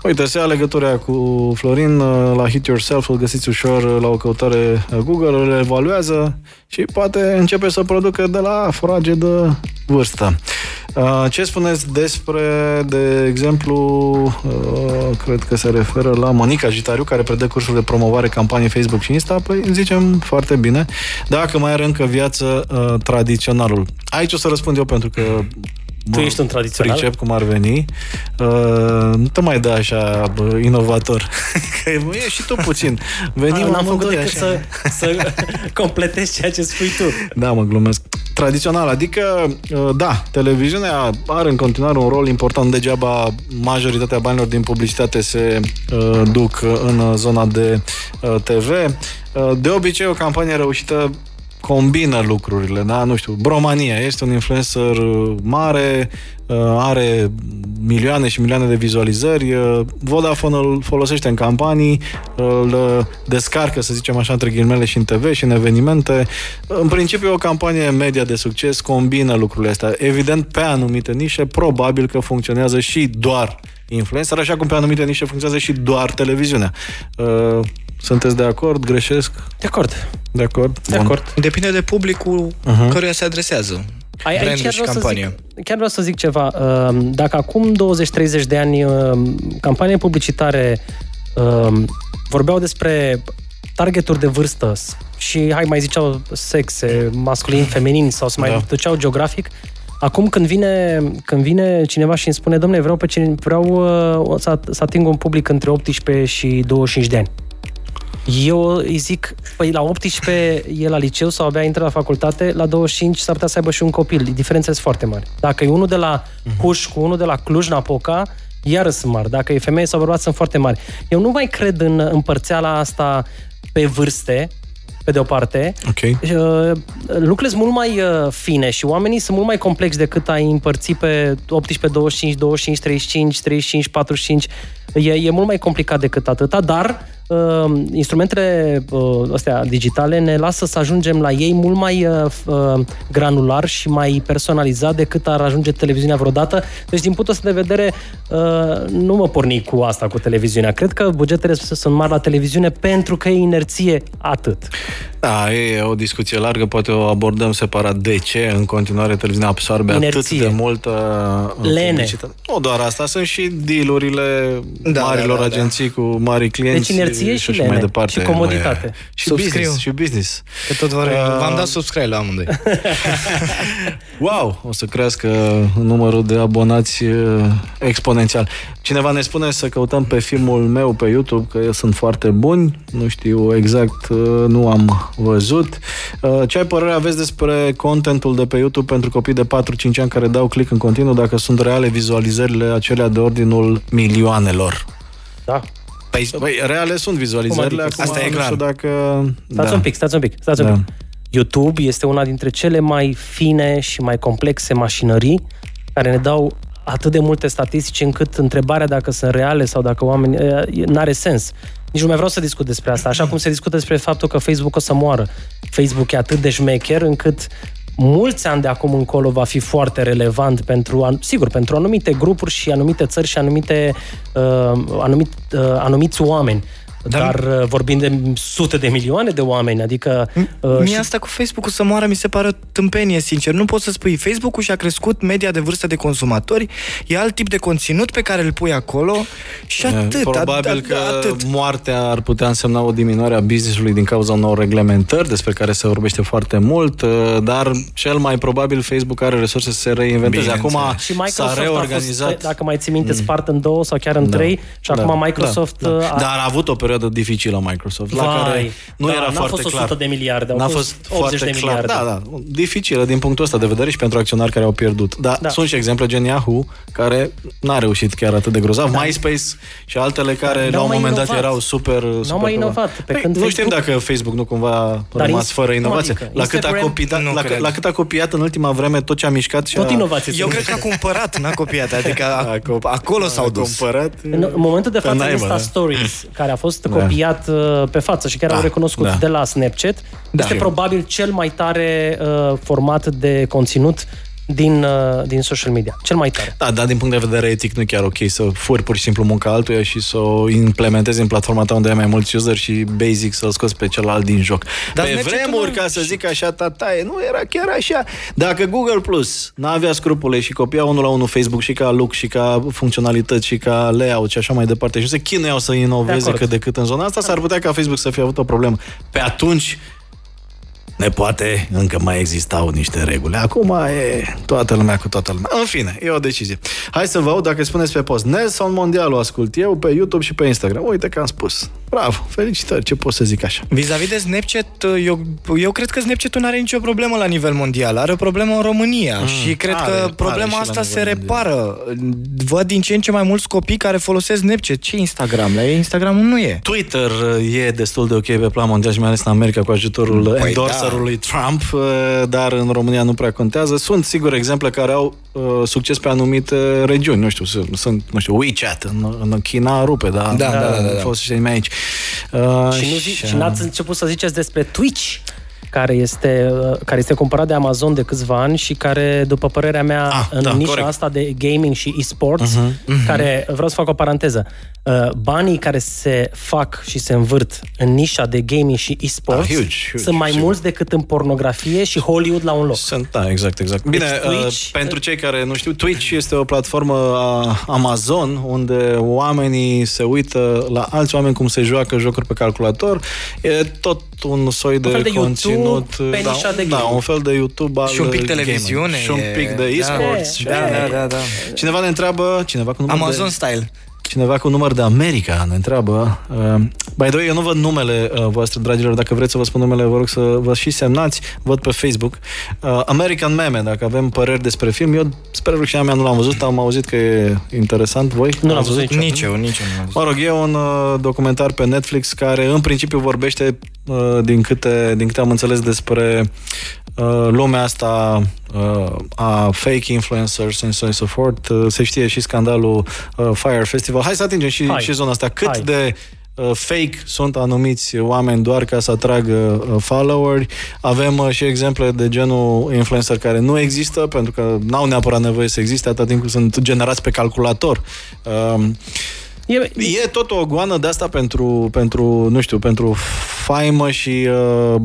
Uite, se ia legătura cu Florin uh, la Hit Yourself, îl găsiți ușor uh, la o căutare uh, Google, îl evaluează și poate începe să producă de la forage de vârstă. Uh, ce spuneți despre, de exemplu, uh, cred că se referă la Monica Gitariu, care predă cursuri de promovare campanie Facebook și Insta? Păi zicem foarte bine. Dacă mai are încă viață uh, tradiționalul. Aici o să răspund eu pentru că tu ești un tradițional? Pricep cum ar veni. Uh, nu te mai da așa bă, inovator. că e și tu puțin. Venim A, n-am făcut decât să, să completezi ceea ce spui tu. Da, mă glumesc. Tradițional, adică, uh, da, televiziunea are în continuare un rol important. Degeaba majoritatea banilor din publicitate se uh, duc în zona de uh, TV. Uh, de obicei, o campanie reușită combină lucrurile, da? Nu știu, Bromania este un influencer mare, uh, are milioane și milioane de vizualizări, uh, Vodafone îl folosește în campanii, îl descarcă, să zicem așa, între ghilimele și în TV și în evenimente. În principiu, o campanie media de succes combină lucrurile astea. Evident, pe anumite nișe, probabil că funcționează și doar influencer, așa cum pe anumite nișe funcționează și doar televiziunea. Uh, sunteți de acord? Greșesc? De acord. De acord? De Bun. acord. Depinde de publicul uh-huh. căruia se adresează. Ai, aici chiar, și campania. Să zic, chiar vreau să zic ceva. Uh, dacă acum 20-30 de ani uh, campanii publicitare uh, vorbeau despre targeturi de vârstă și, hai, mai ziceau sexe, masculin, feminin sau să mai da. duceau geografic, Acum când vine, când vine cineva și îmi spune, domnule, vreau, pe cine, vreau uh, să, să ating un public între 18 și 25 de ani. Eu îi zic, păi la 18 e la liceu sau abia intră la facultate, la 25 s-ar putea să aibă și un copil. Diferența este foarte mare. Dacă e unul de la Cuș cu unul de la Cluj-Napoca, iară sunt mari. Dacă e femeie sau bărbat, sunt foarte mari. Eu nu mai cred în împărțeala asta pe vârste, pe de o parte. Okay. Uh, lucrurile sunt mult mai uh, fine și oamenii sunt mult mai complexi decât ai împărți pe 18, 25, 25, 35, 35, 45. E, e mult mai complicat decât atâta, dar uh, instrumentele uh, astea digitale ne lasă să ajungem la ei mult mai uh, uh, granular și mai personalizat decât ar ajunge televiziunea vreodată. Deci, din punctul ăsta de vedere, uh, nu mă porni cu asta, cu televiziunea. Cred că bugetele sunt mari la televiziune pentru că e inerție atât. Da, e o discuție largă, poate o abordăm separat. De ce în continuare televiziunea absorbe inerție. atât de multă uh, Lene. publicitate? Nu doar asta, sunt și dealurile da, marilor da, da, agenții da. cu mari clienți. Deci inerție și, și, mai departe. și comoditate. Și Subscriu. business. Și business. Că tot vor... uh... V-am dat subscribe la amândoi. wow! O să crească numărul de abonați uh, exponențial. Cineva ne spune să căutăm pe filmul meu pe YouTube, că sunt foarte buni. Nu știu exact, uh, nu am văzut. Uh, ce ai părere aveți despre contentul de pe YouTube pentru copii de 4-5 ani care dau click în continuu dacă sunt reale vizualizările acelea de ordinul milioanelor? Da. Păi, păi reale sunt vizualizările, adică? acum Asta e clar. dacă... Stați da. un pic, stați un pic, stați da. un pic. YouTube este una dintre cele mai fine și mai complexe mașinării care ne dau atât de multe statistici încât întrebarea dacă sunt reale sau dacă oamenii... n-are sens. Nici nu mai vreau să discut despre asta, așa cum se discută despre faptul că Facebook o să moară. Facebook e atât de șmecher încât mulți ani de acum încolo va fi foarte relevant pentru, sigur, pentru anumite grupuri și anumite țări și anumite, uh, anumit, uh, anumiți oameni. Dar, Dar uh, vorbim de sute de milioane de oameni, adică... Uh, Mie și... asta cu Facebook-ul să moară mi se pare tâmpenie, sincer. Nu poți să spui, Facebook-ul și-a crescut media de vârstă de consumatori, e alt tip de conținut pe care îl pui acolo și atât. Probabil at, că atât. moartea ar putea însemna o diminuare a business-ului din cauza unor reglementări despre care se vorbește foarte mult, uh, dar cel mai probabil Facebook are resurse să se reinventeze. Acum și s-a reorganizat. Fost, dacă mai ții minte, mm. spart în două sau chiar în da. trei și da. acum Microsoft... Da. Da. A... Dar a avut o perioadă dificilă Microsoft, Vai, la care nu da, era n-a foarte fost 100 clar. de miliarde, au n-a fost, fost 80 de clar. miliarde. Da, da, dificilă din punctul ăsta de vedere și pentru acționari care au pierdut. Dar da. sunt și exemple gen Yahoo, care n-a reușit chiar atât de grozav. Da. MySpace și altele care la un moment dat erau super... Nu super mai inovat. Pe păi, când nu știm dacă Facebook nu cumva a rămas fără inovație. Adică? La cât, a copiat, la, la cât a copiat în ultima vreme tot ce a mișcat și Tot inovație. Eu cred că a cumpărat, n-a copiat. Adică acolo s-au dus. Cumpărat, în momentul de față, Insta Stories, care a fost copiat uh, pe față și chiar da, au recunoscut da. de la Snapchat, da. este probabil cel mai tare uh, format de conținut din, uh, din social media. Cel mai tare. Da, dar din punct de vedere etic nu e chiar ok să furi pur și simplu munca altuia și să o implementezi în platforma ta unde ai mai mulți user și basic să-l scoți pe celălalt din joc. Dar pe merge vremuri, tu, ca să zic așa, tataie, nu era chiar așa. Dacă Google Plus n-avea scrupule și copia unul la unul Facebook și ca look și ca funcționalități și ca layout și așa mai departe și se chinuiau să De inoveze acord. cât de cât în zona asta, s-ar putea ca Facebook să fie avut o problemă. Pe atunci ne poate încă mai existau niște reguli. Acum e toată lumea cu toată lumea. În fine, e o decizie. Hai să vă aud dacă spuneți pe post. Nelson Mondial o ascult eu pe YouTube și pe Instagram. Uite că am spus. Bravo, felicitări, ce pot să zic așa. Vis-a-vis de Snapchat, eu, eu cred că Snapchat-ul nu are nicio problemă la nivel mondial. Are o problemă în România mm, și cred are, că are problema și la asta se nivel repară. Văd din ce în ce mai mulți copii care folosesc Snapchat. Ce Instagram? La ei Instagramul nu e. Twitter uh, e destul de ok pe plan mondial și mai ales în America cu ajutorul Păi endorserului Trump, uh, dar în România nu prea contează. Sunt, sigur, exemple care au uh, succes pe anumite regiuni. Nu știu, sunt, sunt, nu știu, WeChat în, în China rupe, da, Da, da, da, da, da. Fost și mai aici. Uh, Și, nu zi, și n-ați început să ziceți despre Twitch, care este, uh, care este cumpărat de Amazon de câțiva ani și care, după părerea mea, Ah, în da, nișa corect. asta de gaming și e-sports, Mhm, uh-huh, care, vreau să fac o paranteză, uh, banii care se fac și se învârt în nișa de gaming și e-sports Da, huge, huge, sunt mai sigur. mulți decât în pornografie și Hollywood la un loc. Sunt, da, exact, exact. Bine, Deci uh, Twitch- pentru cei care nu știu, Twitch este o platformă a Amazon unde oamenii se uită la alți oameni cum se joacă jocuri pe calculator. E tot un soi de, fel de conținut. YouTube pe da, nișa de da, gaming. un fel de YouTube al Și un pic gaming. televiziune. Și un e- pic de e-sports. Da, și- Da, da, da, da. Cineva ne întreabă, cineva cu număr Amazon de... style. Cineva cu număr de America ne întreabă. Uh, by the way, eu nu văd numele uh, voastre, dragilor. Dacă vreți să vă spun numele, vă rog să vă și semnați. Văd pe Facebook. Uh, American Meme, dacă avem păreri despre film. Eu sper că și a mea nu l-am văzut, am auzit că e interesant. Voi? Nu l-am Ați văzut niciodată. Nici eu, nici eu nu am văzut. Mă rog, e un uh, documentar pe Netflix care în principiu vorbește, uh, din, câte, din câte am înțeles, despre uh, lumea asta uh, a fake influencers and so on and so forth. Uh, se știe și scandalul uh, Fire Festival. Hai să atingem și, Hai. și zona asta. Cât Hai. de uh, fake sunt anumiți oameni doar ca să atragă uh, followeri. Avem uh, și exemple de genul influencer care nu există pentru că n-au neapărat nevoie să existe atât timp cât sunt generați pe calculator. Uh, E, E tot o goană de asta pentru, pentru nu știu, pentru faimă și uh,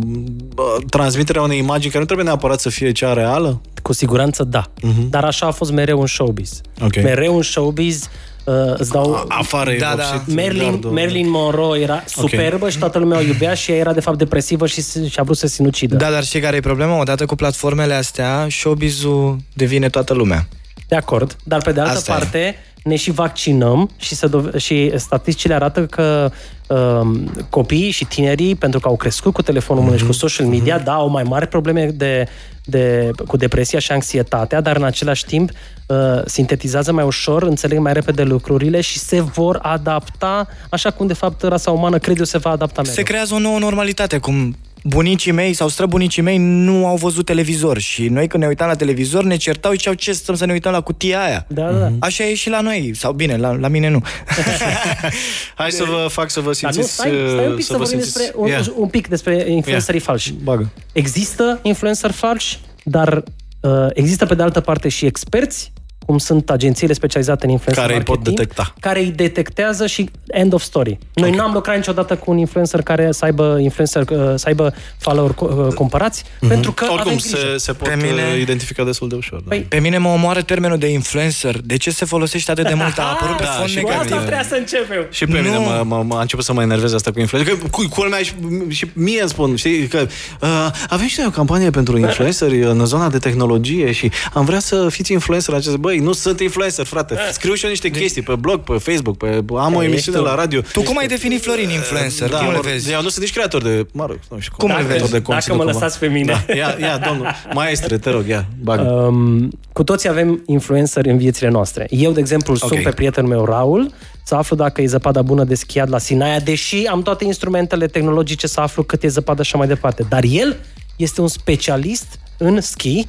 uh, transmiterea unei imagini care nu trebuie neapărat să fie cea reală? Cu siguranță da. Mhm. Dar așa a fost mereu în showbiz. Ok. Mereu în showbiz uh, îți dau... Afară e Da, da. vopsit Marilyn, gardul. Marilyn Monroe era superbă și toată lumea o iubea și ea era de fapt depresivă și, se- și a vrut să se sinucidă. Da, dar știi care e problema? Odată cu platformele astea, showbiz-ul devine toată lumea. De acord, dar pe de altă Asta e. parte ne și vaccinăm și, se dove- și statisticile arată că um, copiii și tinerii, pentru că au crescut cu telefonul în mână și cu social media, da, au mai mari probleme de, de, cu depresia și anxietatea, dar în același timp uh, sintetizează mai ușor, înțeleg mai repede lucrurile și se vor adapta, așa cum de fapt rasa umană, cred eu, se va adapta mereu. Se creează o nouă normalitate, cum bunicii mei sau străbunicii mei nu au văzut televizor și noi când ne uitam la televizor ne certau și ziceau ce stăm să ne uităm la cutia aia. Da, da. Așa e și la noi, sau bine, la, la mine nu. Hai să vă fac să vă Dar nu, simțiți... stai, stai un pic să, vă vorbim simțiți- despre, un, Ia, un pic despre influencerii Ia. falși. Bagă. Există influencer falși, dar uh, există pe de altă parte și experți, cum sunt agențiile specializate în influencer Care îi pot marketing, detecta. Care îi detectează și end of story. Noi okay. n-am lucrat niciodată cu un influencer care să aibă, influencer, uh, să aibă follower uh, comparați, mm-hmm. pentru că Oricum, avem grijă. se, se pot Pe mine- mine... identifica destul de ușor. Da. Păi, Pe mine mă omoară termenul de influencer. De ce se folosește atât de mult? A apărut pe Da, fond și cu negativ. asta vrea să începem. Și pe Nu. mine mă, mă, mă, a început să mă enerveze asta cu influencer. Că cu, culmea și, și mie îmi spun, știi, că uh, avem și noi o campanie pentru influenceri în zona de tehnologie și am vrea să fiți influencer acest. Băi, nu sunt influencer, frate. Scriu și eu niște chestii pe blog, pe Facebook, pe, am o Ești emisiune tu. la radio. Tu cum ai definit Florin influencer? Da, cum le mă- vezi? Eu nu sunt nici creator de, mă rog, nu știu Cum le Dacă- vezi? de dacă conținut, mă cumva. lăsați pe mine. Da, ia, ia, domnul, maestre, te rog, ia, bagă. Um, cu toții avem influenceri în viețile noastre. Eu, de exemplu, îl sun Ok. pe prietenul meu, Raul, să aflu dacă e zăpada bună de schiat la Sinaia, deși am toate instrumentele tehnologice să aflu cât e zăpadă și așa mai departe. Dar el este un specialist în schi,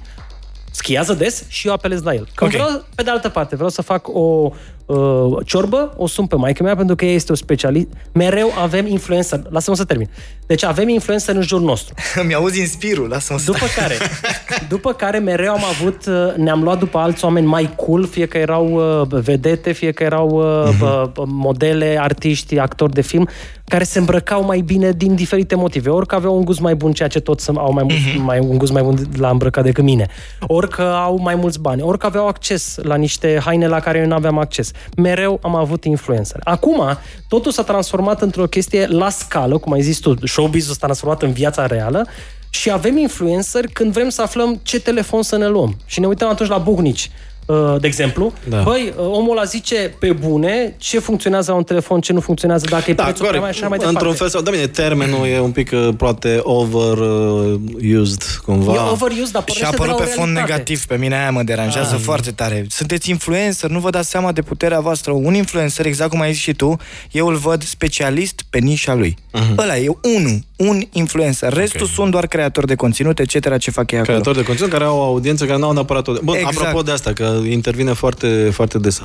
schiază des și eu apelez la el. Când Ok. vreau, pe de altă parte, vreau să fac o, uh, ciorbă, o sun pe maică mea pentru că ea este o specialist. Mereu avem influencer. Lasă-mă să termin. Deci avem influencer în jurul nostru. Mi auzi inspirul, lasă-mă să După care, după care mereu am avut, uh, ne-am luat după alți oameni mai cool, fie că erau uh, vedete, fie că erau uh, uh, modele, artiști, actori de film, care se îmbrăcau mai bine din diferite motive. Ori că aveau un gust mai bun, ceea ce toți au mai, mult, mai un gust mai bun la îmbrăcat decât mine. Ori că au mai mulți bani, ori că aveau acces la niște haine la care eu nu aveam acces. Mereu am avut influencer. Acum, totul s-a transformat într-o chestie la scală, cum ai zis tu, showbiz-ul s-a transformat în viața reală și avem influencer când vrem să aflăm ce telefon să ne luăm. Și ne uităm atunci la Buhnici, uh, de exemplu. Da. Băi, uh, omul ăla zice pe bune ce funcționează la un telefon, ce nu funcționează, dacă e Da, prețul prea mai corect. așa mai departe. Într-un fel sau... Da, bine, termenul e un pic uh, poate overused cumva. E overused, dar Și a pornește de la apărut o pe fond realitate. negativ, pe mine aia mă deranjează Ah. foarte tare. Sunteți influencer, nu vă dați seama de puterea voastră. Un influencer, exact cum ai zis și tu, eu îl văd specialist pe nișa lui. Mhm. Ăla e unul, un influencer. Restul sunt doar creatori de conținut, etc. ce fac ei acolo. Creatori de conținut care au o audiență care nu au neapărat o... Bun, Exact. apropo de asta, că intervine foarte, foarte des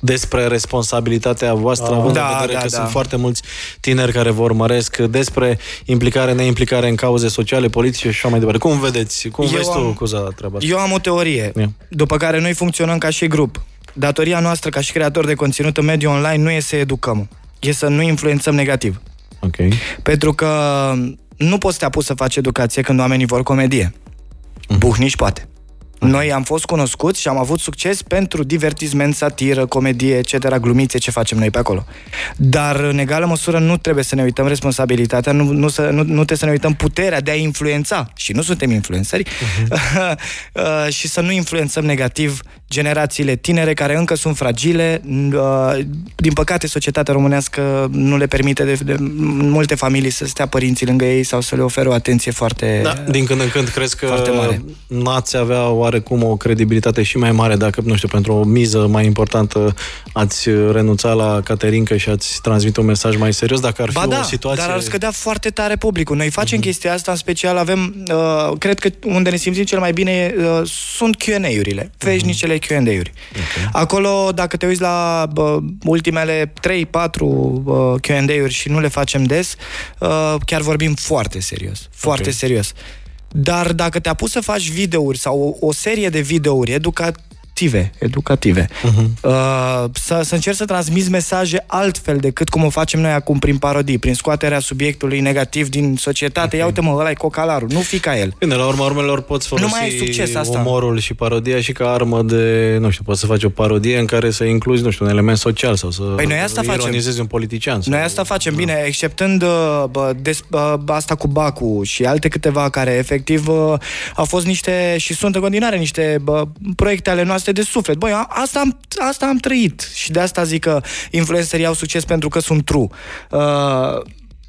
despre responsabilitatea voastră, având Da, în vedere da, că da. sunt foarte mulți tineri care vă urmăresc, despre implicare, neimplicare în cauze sociale, politice și așa mai departe. Cum vedeți? Cum Eu vezi tu, am- Cuza, treaba asta? Eu am o teorie, Ia. după care noi funcționăm ca și grup. Datoria noastră ca și creator de conținut în mediul online nu e să educăm, e să nu influențăm negativ. Ok. Pentru că nu poți să te apuci să faci educație când oamenii vor comedie. Mhm. Buhnici poate. Noi am fost cunoscuți și am avut succes pentru divertisment, satiră, comedie, etc., glumițe, ce facem noi pe acolo. Dar, în egală măsură, nu trebuie să ne uităm responsabilitatea, nu, nu, să, nu, nu trebuie să ne uităm puterea de a influența, și nu suntem influențări, Mhm. uh, și să nu influențăm negativ generațiile tinere care încă sunt fragile. Uh, Din păcate, societatea românească nu le permite de, de în multe familii să stea părinții lângă ei sau să le ofere o atenție foarte... Da, din când în când crezi că Foarte mare. n-ați avea oarecum o credibilitate și mai mare dacă, nu știu, pentru o miză mai importantă ați renunțat la Caterinca și ați transmit un mesaj mai serios, dacă ar fi Ba da, o situație... Mhm. dar ar scădea foarte tare publicul. Noi facem uh-huh. chestia asta, în special avem, uh, cred că unde ne simțim cel mai bine uh, sunt Q&A-urile, Mhm. Veșnicele Q&A-uri. Okay. Acolo, dacă te uiți la uh, ultimele 3-4 uh, Q&A-uri și nu le facem des, uh, chiar vorbim foarte serios, foarte Ok. serios. Dar dacă te apuci să faci videouri sau o, o serie de videouri educative, educative uh-huh. uh, să, să încerci să transmiți mesaje altfel decât cum o facem noi acum prin parodii, prin scoaterea subiectului negativ din societate. Okay. Ia uite mă, ăla e cocalarul, nu fi ca el. Bine, la urma urmelor poți folosi Nu mai ai succes asta. umorul și parodia și ca armă de, nu știu, poți să faci o parodie în care să incluzi, nu știu, un element social sau să Păi noi asta facem. ironizezi un politician. Noi sau- asta facem bine, exceptând uh, bă, des, bă, asta cu Bacu și alte câteva care efectiv uh, au fost niște și sunt în continuare niște bă, proiecte ale noastre de suflet. Băi, a- asta am, asta am trăit și de asta zic că influencerii au succes pentru că sunt true. Uh,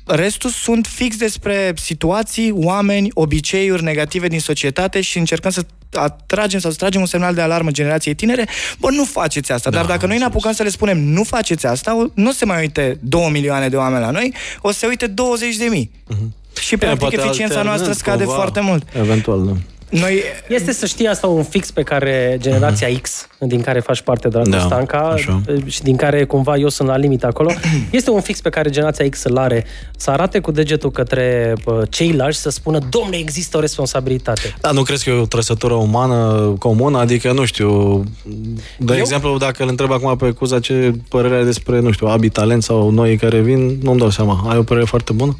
Restul sunt fix despre situații, oameni, obiceiuri negative din societate și încercăm să atragem sau să tragem un semnal de alarmă generației tinere, bă, nu faceți asta. Da, Dar dacă noi ne apucăm să le spunem nu faceți asta, o- nu se mai uite 2 milioane de oameni la noi, o să se uite 20 de mii. Și practic poate eficiența alternând noastră scade cumva, foarte mult. Eventual, da. Noi, Este să știi asta un fix pe care generația X, din care faci parte, Dragoș Da, Stanca, așa. și din care cumva eu sunt la limită acolo, este un fix pe care generația X îl are, să arate cu degetul către bă, ceilalți să spună, domne, există o responsabilitate. Da, nu crezi că e o trăsătură umană comună? Adică, nu știu, de Eu- exemplu, dacă îl întreb acum pe Cuza ce părere are despre, nu știu, Abi Talent sau noi care vin, nu-mi dau seama. Ai o părere foarte bună?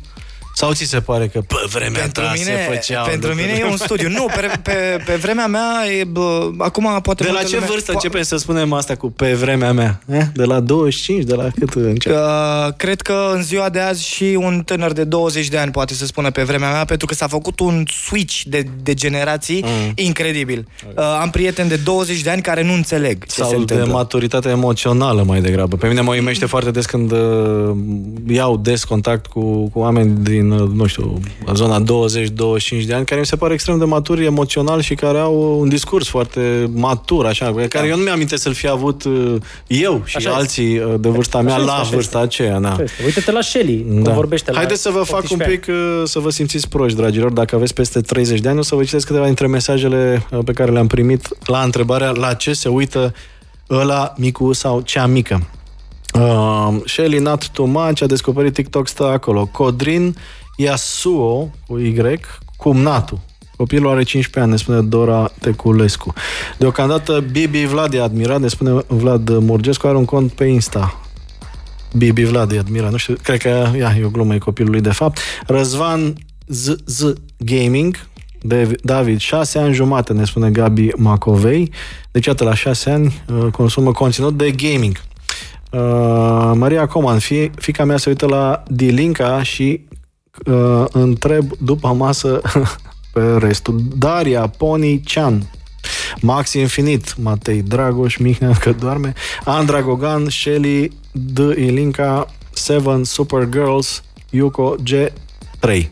Sau ți se pare că pe vremea pentru ta mine, se făcea... pentru mine e un studiu. Nu, pe, pe, pe vremea mea, e, bă, acum poate... De la multă ce lume- vârstă po- începem să spunem asta cu pe vremea mea? Eh? De la 25, de la cât începe? Uh, cred că în ziua de azi și un tânăr de 20 de ani poate să spună pe vremea mea, pentru că s-a făcut un switch de, de generații mm. incredibil. Uh, am prieteni de 20 de ani care nu înțeleg ce se Sau de întâmplă. maturitate emoțională mai degrabă. Pe mine mă uimește foarte des când uh, iau des contact cu, cu oameni din, uh, nu știu, zona 20-25 de ani, care mi se pare extrem de maturi emoțional și care au un discurs foarte matur, așa, pe care eu nu mi-am să-l fi avut uh, eu și Așa alții uh, de vârsta mea Așa este, la așa vârsta aceea. Da. Așa este. Uite-te la Shelly, cum vorbește la Haideți să vă fac un 18 pic, uh, să vă simțiți proști, dragilor. Dacă aveți peste 30 de ani, o să vă citesc câteva dintre mesajele uh, pe care le-am primit la întrebarea la ce se uită ăla micu sau cea mică. Uh, Shelly Not Too Much a descoperit TikTok, stă acolo. Codrin Yasuo, cu Y, cumnatul. Copilul are 15 ani, ne spune Dora Teculescu. Deocamdată Bibi Vlad e admirat, ne spune Vlad Murgescu, are un cont pe Insta. Bibi Vlad e admirat, nu știu, cred că ia, e o glumă e copilului de fapt. Răzvan Z, Z Gaming, de David, 6 ani jumate, ne spune Gabi Macovei. Deci, iată, la 6 ani uh, consumă conținut de gaming. Uh, Maria Coman, fie, fica mea se uită la Dilinca și uh, întreb după masă pe restul. Daria Pony Chan, Max Infinit, Matei Dragoș, Mihnea că doarme, Andra Gogan, Shelly, D. Ilinca, Seven Supergirls, Yuko G3.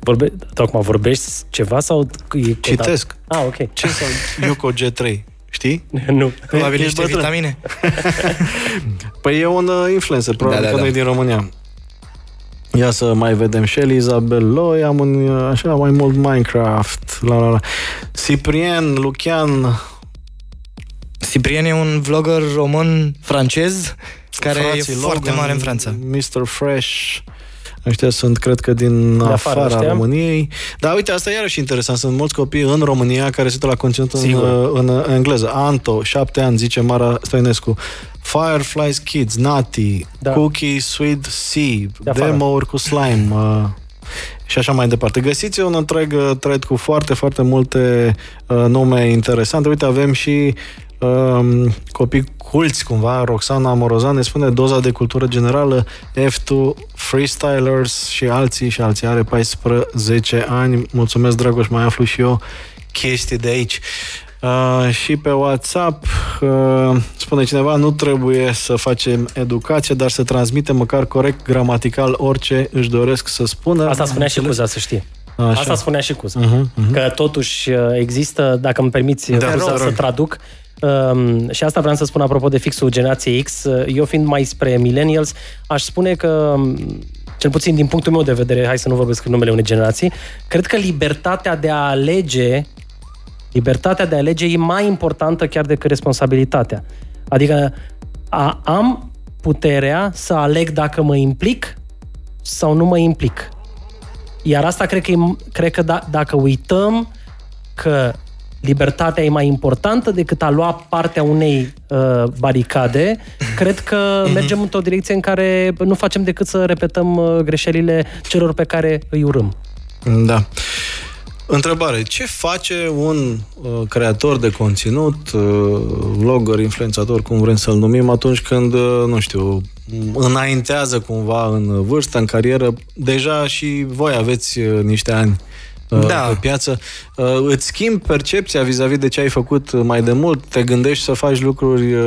Vorbe, tocmai vorbești ceva sau... E Citesc. Ah, ok. Ce sau Yuko G3? Știi? nu. Probabil Ești niște bătrân. vitamine. Păi e un uh, influencer, probabil Da, da, da, că da. nu e din România. Ia să mai vedem Shelly, Isabel Loi, am un, uh, așa, mai mult Minecraft, la la la. Ciprian, Lucian, Ciprian e un vlogger român francez care frații e foarte Logan, mare în Franța. Mr. Fresh, ăștia sunt, cred că, din De afară, afara știam. României. Dar uite, asta e iarăși interesant. Sunt mulți copii în România care se uită la conținut în, Sigur. uh, în, engleză. Anto, șapte ani, zice Mara Stoinescu. Fireflies Kids, Nati, Da. Cookie Sweet Sea, De afară. demo-uri cu slime uh, și așa mai departe. Găsiți un întreg uh, thread cu foarte, foarte multe uh, nume interesante. Uite, avem și um, copii culți cumva, Roxana Morozan ne spune doza de cultură generală, F2 Freestylers și alții și alții are 14 ani. Mulțumesc, Dragoș, mai aflu și eu chestii de aici. Uh, și pe WhatsApp uh, spune cineva nu trebuie să facem educație, dar să transmitem măcar corect gramatical orice își doresc să spună. Asta spunea și Înțeles? Cuza, să știi. Așa. Asta spunea și Cuza. Mhm, mhm. Că totuși uh, există, dacă îmi permiți Da, da, te Cuza, rog. să traduc, Um, și asta vreau să spun apropo de fixul generației X. Uh, Eu fiind mai spre millennials, aș spune că um, cel puțin din punctul meu de vedere, hai să nu vorbesc în numele unei generații, cred că libertatea de a alege libertatea de a alege e mai importantă chiar decât responsabilitatea. Adică a, am puterea să aleg dacă mă implic sau nu mă implic. Iar asta cred că, e, cred că da, dacă uităm că libertatea e mai importantă decât a lua partea unei uh, baricade, cred că mergem într-o direcție în care nu facem decât să repetăm uh, greșelile celor pe care îi urâm. Da. Întrebare. Ce face un uh, creator de conținut, uh, vlogger, influențator, cum vrem să-l numim, atunci când, uh, nu știu, înaintează cumva în vârstă, în carieră, deja și voi aveți uh, niște ani uh, Da. pe piață. Uh, îți schimbi percepția vis-a-vis de ce ai făcut mai de mult? Te gândești să faci lucruri uh,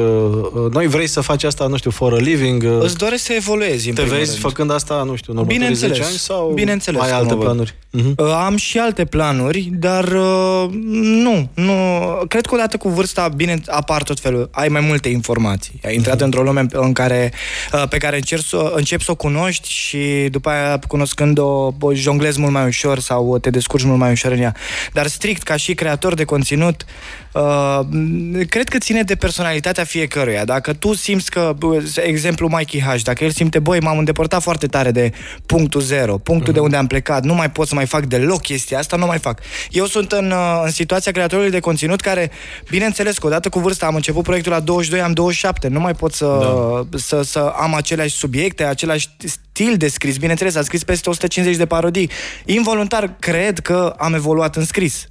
uh, noi? Vrei să faci asta, nu știu, for a living? Uh, Îți doresc să evoluezi, în te primul vezi rând. făcând asta, nu știu, în următorii Bineînțeles. 10 ani sau Bineînțeles ai că alte mă văd. planuri? Mhm. Uh, Am și alte planuri, dar uh, nu, nu. Cred că odată cu vârsta, bine, apar tot felul. Ai mai multe informații. Ai intrat într-o lume în care, uh, pe care încerci să, începi să o cunoști și după aia, cunoscând-o, o jonglezi mult mai ușor sau te descurci mult mai ușor în ea. Dar strict, ca și creator de conținut, uh, cred că ține de personalitatea fiecăruia. Dacă tu simți că, bă, exemplu Mikey H, dacă el simte, băi, m-am îndepărtat foarte tare de punctul zero, punctul de unde am plecat, nu mai pot să mai fac deloc chestia asta, nu mai fac. Eu sunt în, uh, în situația creatorului de conținut care, bineînțeles că odată cu vârsta am început proiectul la 22, am 27, nu mai pot să, da. să, să am aceleași subiecte, același stil de scris. Bineînțeles, am scris peste 150 de parodii. Involuntar cred că am evoluat în scris.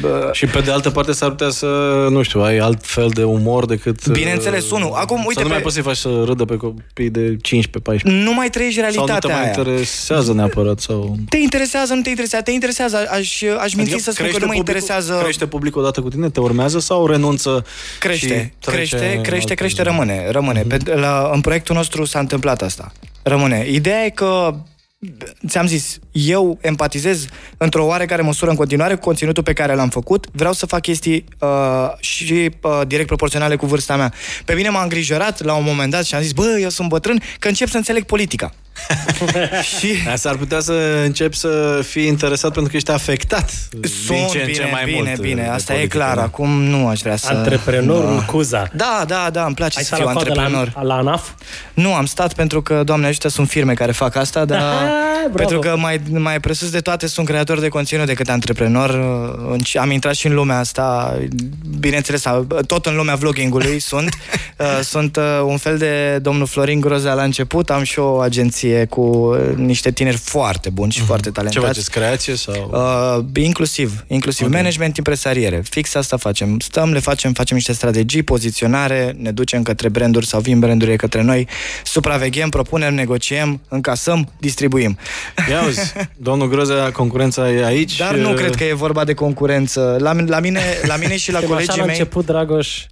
Bă, Și pe de altă parte s-ar putea să, nu știu, ai alt fel de umor decât... Bineînțeles, uh, unul. Acum, să uite, nu mai pe- poți să-i faci să râdă pe copii de 15-14. nu mai trăiești Sau nu te realitatea mai aia. interesează neapărat sau... Te interesează, nu te interesează, te interesează, aș, aș minți să spun că nu mă publicul- interesează... Crește publicul odată cu tine? Te urmează sau renunță crește, și trece crește, în crește, alte crește, zone? rămâne, rămâne. Mhm. Pe, la, în proiectul nostru s-a întâmplat asta. Rămâne. Ideea e că ți-am zis, eu empatizez într-o oarecare măsură în continuare cu conținutul pe care l-am făcut. Vreau să fac chestii uh, și uh, direct proporționale cu vârsta mea. Pe mine m-a îngrijorat la un moment dat și am zis, bă, eu sunt bătrân, că încep să înțeleg politica. și s-ar putea să încep să fii interesat pentru că ești afectat Sunt, din ce în bine, ce mai bine, mult. bine, de asta e politică, clar. da. Acum nu aș vrea să... Antreprenorul Da. Cuza. Da, da, da, îmi place Ai să stat fiu la coadă antreprenor. la, la ANAF? Nu, am stat pentru că, Doamne ajută, sunt firme care fac asta, dar Bravo. pentru că mai, mai presus de toate sunt creator de conținut decât antreprenor. În- Am intrat și în lumea asta, bineînțeles, tot în lumea vloggingului sunt. Uh, Sunt uh, un fel de domnul Florin Groza la început, am și o agenție cu uh, niște tineri foarte buni și foarte Ce talentați. faceți, creație sau... Uh, inclusiv, inclusiv okay. management, impresariere. Fix asta facem. Stăm, le facem, facem niște strategii, poziționare, ne ducem către branduri sau vin brandurile către noi, supraveghem, propunem, negociem, încasăm, distribuim. Ia uzi, domnul Groza, concurența e aici. Dar nu cred că e vorba de concurență. La, la, mine, la mine și la Așa colegii la mei... început, Dragoș,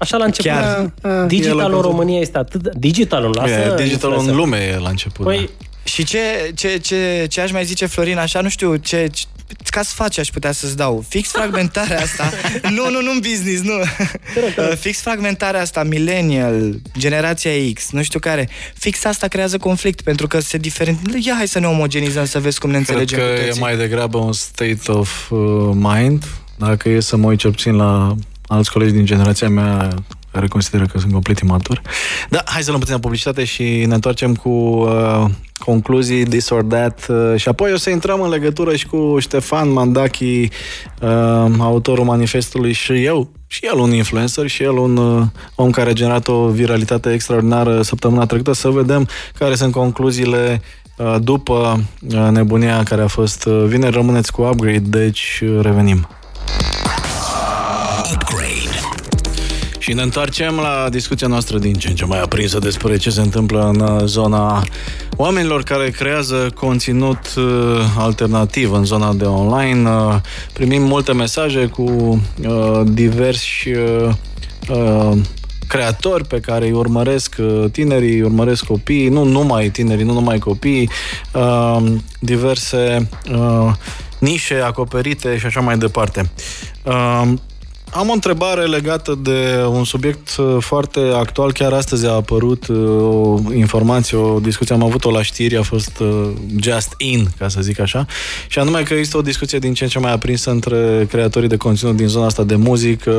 Așa la început, Chiar. El digitalul a în căzut. România este atât... de- Digitalul, lasă... E, digitalul în influencer. lume e la început. Păi, da. Și ce, ce, ce, ce aș mai zice, Florin, așa, nu știu, ce, ce ca să faci aș putea să-ți dau. Fix fragmentarea asta. nu, nu, nu în business, nu. Uh, Fix fragmentarea asta, millennial, generația X, nu știu care. Fix asta creează conflict, pentru că se diferent. Ia hai să ne omogenizăm, să vezi cum ne Cred înțelegem că cu e toții. mai degrabă un state of uh, mind. Dacă e să mă uit cel puțin la alți colegi din generația mea care consideră că sunt complet imatur. Da, hai să luăm puțină publicitate și ne întoarcem cu uh, concluzii, this or that uh, și apoi o să intrăm în legătură și cu Ștefan Mandachi, uh, autorul manifestului și eu, și el un influencer și el un uh, om care a generat o viralitate extraordinară săptămâna trecută, să vedem care sunt concluziile uh, după uh, nebunia care a fost uh, vineri. Rămâneți cu upgrade, deci uh, revenim. Upgrade. Și ne întoarcem la discuția noastră din ce în ce mai aprinsă despre ce se întâmplă în uh, zona oamenilor care creează conținut uh, alternativ în zona de online. Uh, Primim multe mesaje cu uh, diversi uh, uh, creatori pe care îi urmăresc uh, tinerii, îi urmăresc copiii, nu numai tinerii, nu numai copiii, uh, diverse uh, nișe acoperite și așa mai departe. Uh, am o întrebare legată de un subiect uh, foarte actual. Chiar astăzi a apărut uh, o informație, o discuție, am avut-o la știri, a fost uh, just in, ca să zic așa, și anume că există o discuție din ce în ce mai aprinsă între creatorii de conținut din zona asta de muzică,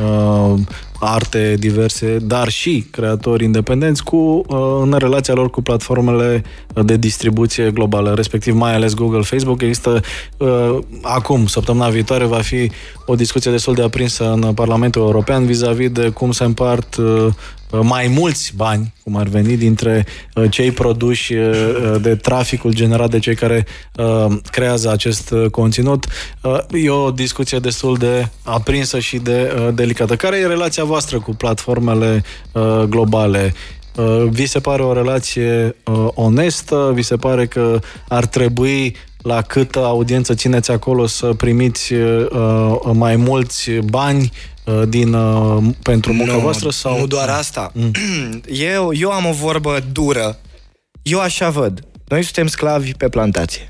uh, arte diverse, dar și creatori independenți cu, uh, în relația lor cu platformele de distribuție globală, respectiv mai ales Google, Facebook. Există uh, acum, săptămâna viitoare, va fi o discuție destul de aprinsă în Parlamentul European vis-a-vis de cum se împart uh, mai mulți bani, cum ar veni, dintre uh, cei produși uh, de traficul generat de cei care uh, creează acest uh, conținut. Uh, E o discuție destul de aprinsă și de uh, delicată. Care e relația voastră cu platformele uh, globale? Uh, Vi se pare o relație uh, onestă? Vi se pare că ar trebui la câtă audiență țineți acolo să primiți uh, mai mulți bani uh, din, uh, pentru munca nu, voastră? Sau... Nu doar asta. Eu, eu am o vorbă dură. Eu așa văd. Noi suntem sclavi pe plantație.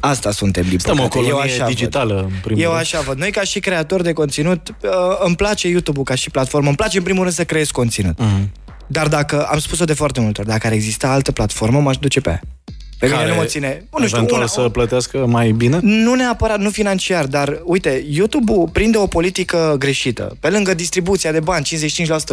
Asta suntem, din Suntem o păcate. Eu colonie așa văd. digitală, în primul Eu rând. așa văd. Noi, ca și creatori de conținut, uh, îmi place YouTube-ul ca și platformă. Îmi place, în primul rând, să creez conținut. Mhm. Dar dacă, am spus-o de foarte multe ori, dacă ar exista altă platformă, m-aș duce pe aia. Pe mine Care nu mă ține... Nu știu, eventual una, să plătească mai bine? nu neapărat, nu financiar, dar uite, YouTube-ul prinde o politică greșită. Pe lângă distribuția de bani,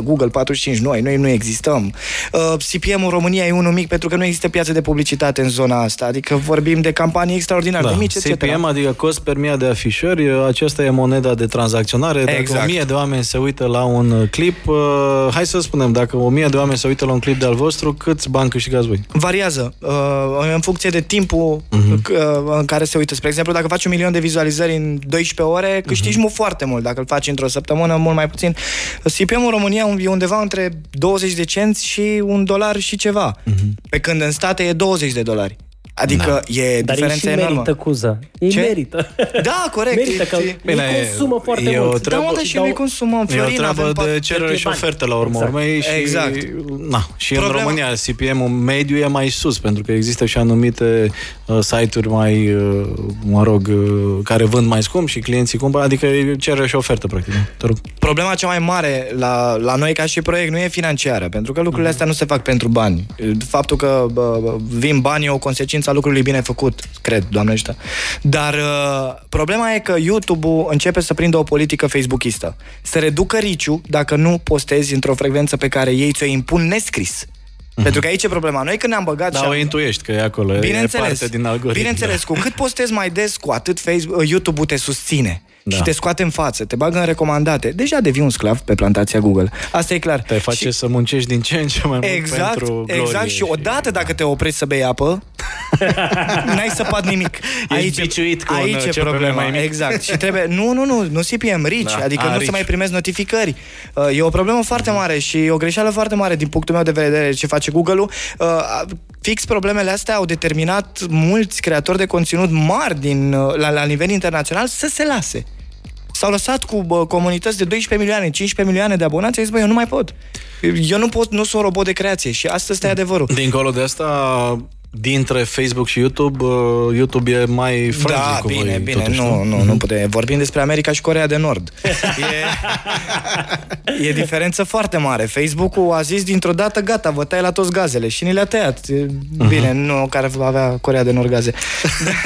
55% Google, 45% noi, noi nu existăm. Uh, CPM-ul în România e unul mic pentru că nu există piață de publicitate în zona asta. Adică vorbim de campanii extraordinar de mici, etc. CPM, adică cost per mie de afișări, aceasta e moneda de tranzacționare. Dacă Exact. o mie de oameni se uită la un uh, clip, uh, hai să spunem, dacă o mie de oameni se uită la un clip de al vostru, câți bani câștigați voi? Variază uh, în funcție de timpul Mhm. uh, în care se uită. Spre exemplu, dacă faci un milion de vizualizări în 12 ore, câștigi mult foarte mult. Dacă îl faci într-o săptămână, mult mai puțin. CPM-ul în România e undeva între 20 de cenți și un dolar și ceva. Mhm. Pe când în state e 20 de dolari. Adică da. e Dar ei diferența și enormă. merită cuză. Ei Ce? merită. Da, corect. Merită că E- Bine, ei consumă foarte e o mult. treabă- Da, mă, dar și dau- noi consumăm. E o Florin, treabă avem de pat- cerere cheltuie și bani. ofertă la urmă Exact. urmei și, Exact. Na, și Problema- în România CPM-ul mediu e mai sus, pentru că există și anumite uh, site-uri mai, uh, mă rog, uh, care vând mai scump și clienții cumpără, adică e cerere și ofertă, practic. Te rog. Problema cea mai mare la, la noi ca și proiect nu e financiară, pentru că lucrurile astea nu se fac pentru bani. Faptul că bă, bă, vin bani e o consecință a lucrului bine făcut, cred, doamne ăștia. Dar uh, problema e că YouTube-ul începe să prindă o politică facebookistă. Să reducă riciu dacă nu postezi într-o frecvență pe care ei ți-o impun nescris. Pentru că aici e problema. Noi când ne-am băgat Dar și o am... intuiești că e acolo, e Bineînțeles, parte din algoritm. bineînțeles, cu cât postezi mai des, cu atât Facebook, YouTube-ul te susține Da. și te scoate în față, te bagă în recomandate. Deja devii un sclav pe plantația Google. Asta e clar. Te face și, să muncești din ce în ce mai mult Exact, pentru glorie exact și odată dacă te oprești să bei apă, n-ai săpat nimic. Ești biciuit cu un aici e CPM problema. mai mic. Exact. Și trebuie, nu, nu, nu, nu CPM, rici, Da. adică A, nu rich. se mai primesc notificări. Uh, E o problemă foarte mare și e o greșeală foarte mare din punctul meu de vedere ce face Google-ul. Uh, Fix problemele astea au determinat mulți creatori de conținut mari din, uh, la, la nivel internațional să se lase. S-au lăsat cu bă, comunități de 12 milioane, 15 milioane de abonați, au zis, bă, eu nu mai pot. Eu nu pot, nu sunt un robot de creație și asta este adevărul. Dincolo de asta, dintre Facebook și YouTube, uh, YouTube e mai friendly Da, cu bine, voi, bine, totuși, nu, nu, nu putem. Vorbim despre America și Corea de Nord. E, e diferență foarte mare. Facebook-ul a zis dintr-o dată, gata, vă tai la toți gazele și ni le-a tăiat. E, Bine, nu care va avea Corea de Nord gaze.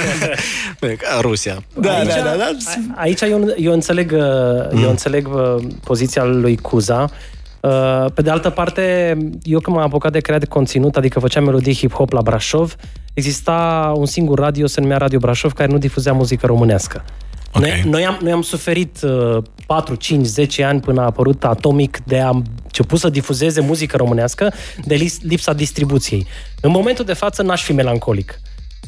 Bine, ca Rusia. Da, aici, da, da, da. a- Aici eu, eu înțeleg, mm. eu înțeleg uh, poziția lui Cuza. Uh, Pe de altă parte, eu când m-am apucat de creat de conținut, adică făceam melodii hip-hop la Brașov, exista un singur radio, se numea Radio Brașov, care nu difuzea muzică românească. Ok. Noi, noi, am, noi am suferit uh, 4, 5, 10 ani până a apărut Atomic de a început să difuzeze muzică românească de lis- lipsa distribuției. În momentul de față n-aș fi melancolic.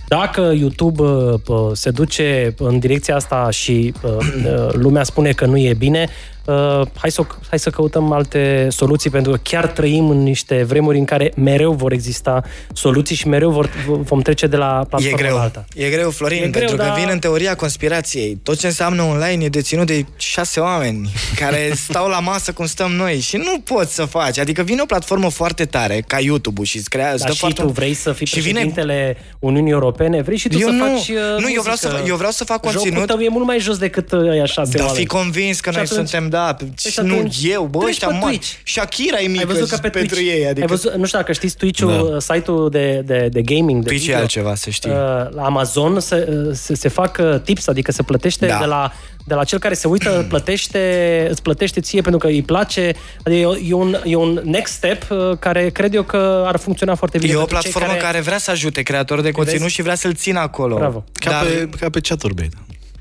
Dacă YouTube uh, uh, se duce în direcția asta și uh, uh, lumea spune că nu e bine, uh, hai, să, o- hai să căutăm alte soluții, pentru că chiar trăim în niște vremuri în care mereu vor exista soluții și mereu vor, vom trece de la E platformă la greu. alta. E greu, Florin, E greu, pentru că dar- vin în teoria conspirației. Tot ce înseamnă online e deținut de șase oameni care stau la masă cum stăm noi și nu poți să faci. Adică vine o platformă foarte tare, ca YouTube-ul și îți creează Dar și foarte... tu vrei să fii și vine președintele Uniunii Europene? Vrei și tu Eu să nu. faci uh, Nu, eu vreau să muzică. fa- eu vreau să fac Jocul conținut. tău e mult mai jos decât uh, aia șase Dar oameni. fi convins că Și noi atunci- suntem, da, și nu atunci eu, bă, treci ăștia pe mari. Twitch. Shakira e mică Ai văzut că pe pentru Twitch, ei, adică... ai văzut, nu știu dacă știți Twitch-ul, Da. site-ul de, de, de gaming, de Twitch e video. altceva, să știi. Uh, la Amazon se, uh, se, se fac uh, tips, adică se plătește Da. de, la, de la cel care se uită, plătește, îți plătește ție pentru că îi place. Adică e, e, un, e un next step uh, care cred eu că ar funcționa foarte bine. E o pentru cei platformă care... care vrea să ajute creatori de conținut Vezi? și vrea să-l țină acolo. Bravo. Ca, Dar- pe, ca pe chaturbate.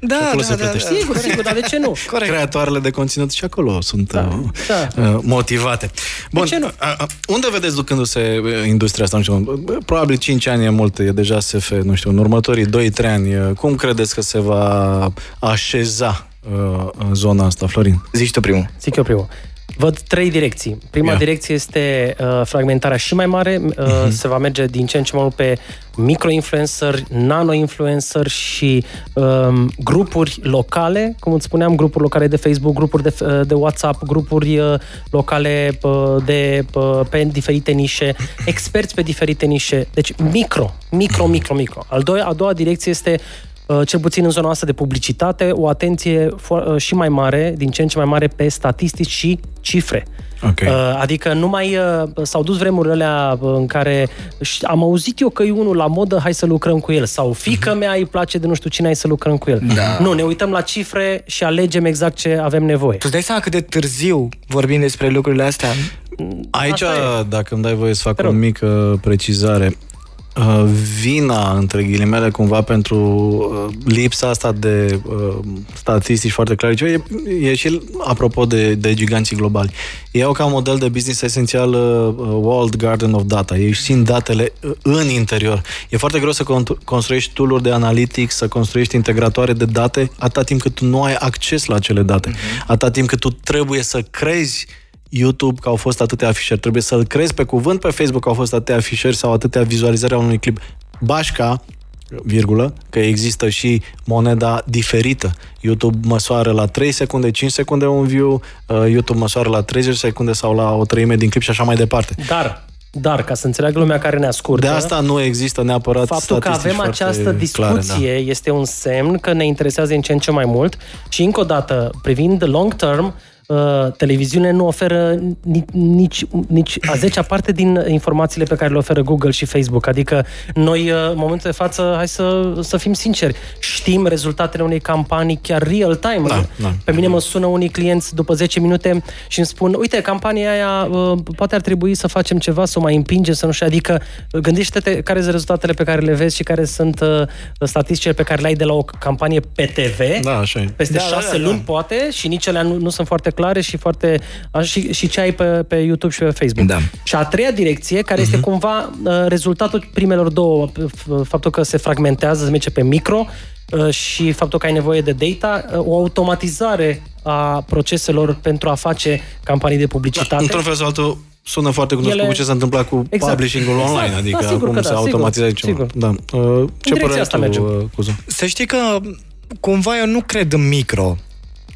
Da, acolo da, se da, plătește. da. Sigur, sigur, dar de ce nu? Corect. Creatoarele de conținut și acolo sunt da, da. Uh, motivate. Bun, ce nu? A, a, unde vedeți ducându-se uh, industria asta? Nu știu, bă, probabil 5 ani e mult, e deja SF, nu știu, în următorii 2-3 ani, uh, cum credeți că se va așeza uh, în zona asta, Florin? Zici tu primul. Zic eu primul. Văd trei direcții. Prima Ia. direcție este uh, fragmentarea și mai mare. Uh, Mhm. Se va merge din ce în ce mai mult pe micro-influencer, nano-influencer și um, grupuri locale, cum îți spuneam, grupuri locale de Facebook, grupuri de, uh, de WhatsApp, grupuri uh, locale uh, de, uh, pe diferite nișe, experți pe diferite nișe. Deci micro, micro, micro, micro. Al doilea, a doua direcție este uh, cel puțin în zona asta de publicitate, o atenție fo- uh, și mai mare, din ce în ce mai mare pe statistici și cifre. Ok. Uh, Adică nu mai uh, s-au dus vremurile alea uh, în care ș- am auzit eu că e unul la modă, hai să lucrăm cu el. Sau fică mea îi place de nu știu cine, hai să lucrăm cu el. Da. Nu, ne uităm la cifre și alegem exact ce avem nevoie. Tu îți dai seama cât de târziu vorbim despre lucrurile astea? Aici, Asta dacă îmi dai voie să fac Te o rog. mică precizare, uh, vina, între ghilimele, cumva pentru uh, lipsa asta de uh, statistici foarte clare, e, e și apropo de, de giganții globali. Ei au ca model de business esențial uh, Walled Garden of Data. Ei simt datele uh, în interior. E foarte greu să con- construiești tool de analytics, să construiești integratoare de date, atâta timp cât tu nu ai acces la acele date. Atâta timp cât tu trebuie să crezi YouTube că au fost atâtea afișări, trebuie să-l crezi pe cuvânt pe Facebook că au fost atâtea afișări sau atâtea vizualizări a unui clip. bașca, virgulă, că există și moneda diferită. YouTube măsoară la 3 secunde, 5 secunde un view, uh, YouTube măsoară la 30 secunde sau la o treime din clip și așa mai departe. Dar, dar, ca să înțeleagă lumea care ne ascultă... De asta nu există neapărat Faptul că avem statistici această foarte discuție clare, da. este un semn că ne interesează în ce în ce mai mult și încă o dată, privind long term, uh, televiziunile nu oferă ni- nici, nici a zecea parte din informațiile pe care le oferă Google și Facebook. Adică noi, uh, în momentul de față, hai să, să fim sinceri, știm rezultatele unei campanii chiar real time. Da, da. Pe mine mă sună unii clienți după 10 minute și îmi spun, uite, campania aia uh, poate ar trebui să facem ceva, să o mai împingem, să nu știu. Adică uh, gândește-te care sunt rezultatele pe care le vezi și care sunt uh, statisticile pe care le ai de la o campanie pe TV. Da, așa e. Peste Da, da, da, șase da, luni, da. poate, și nici alea nu, nu sunt foarte clare și foarte... a, Și, și ce ai pe, pe YouTube și pe Facebook. Da. Și a treia direcție, care este cumva uh, rezultatul primelor două, f- faptul că se fragmentează, se merge pe micro, uh, și faptul că ai nevoie de data, uh, o automatizare a proceselor pentru a face campanii de publicitate. Da, într-un fel sau altul, sună foarte cunoscut Ele- cu ce s-a întâmplat cu Exact. publishing-ul Exact. online, Da, adică sigur acum că se da, sigur, automatizează ceva. sigur. Da. Uh, Ce direcția părere asta tu, mergem. uh, Cuzu? Să știi că cumva eu nu cred în micro.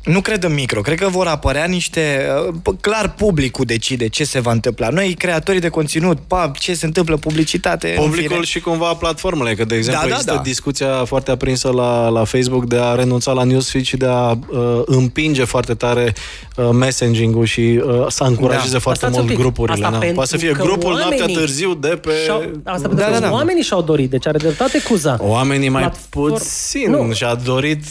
Nu cred în micro. Cred că vor apărea niște... uh, p- Clar, publicul decide ce se va întâmpla. Noi, creatorii de conținut, pa, ce se întâmplă, publicitate... în Publicul fine. și cumva platformele, că de exemplu Da, da, există da. discuția foarte aprinsă la, la Facebook de a renunța la newsfeed și de a uh, împinge foarte tare uh, messaging-ul și uh, să încurajeze Da. foarte Stați un mult pic. grupurile. Asta Da. pentru Poate să fie că grupul noaptea oamenii târziu de pe... Și-au, asta pentru Da, că da, da. oamenii și-au dorit, deci are dreptate Cuza. Oamenii mai Platform- puțin Nu. și-a dorit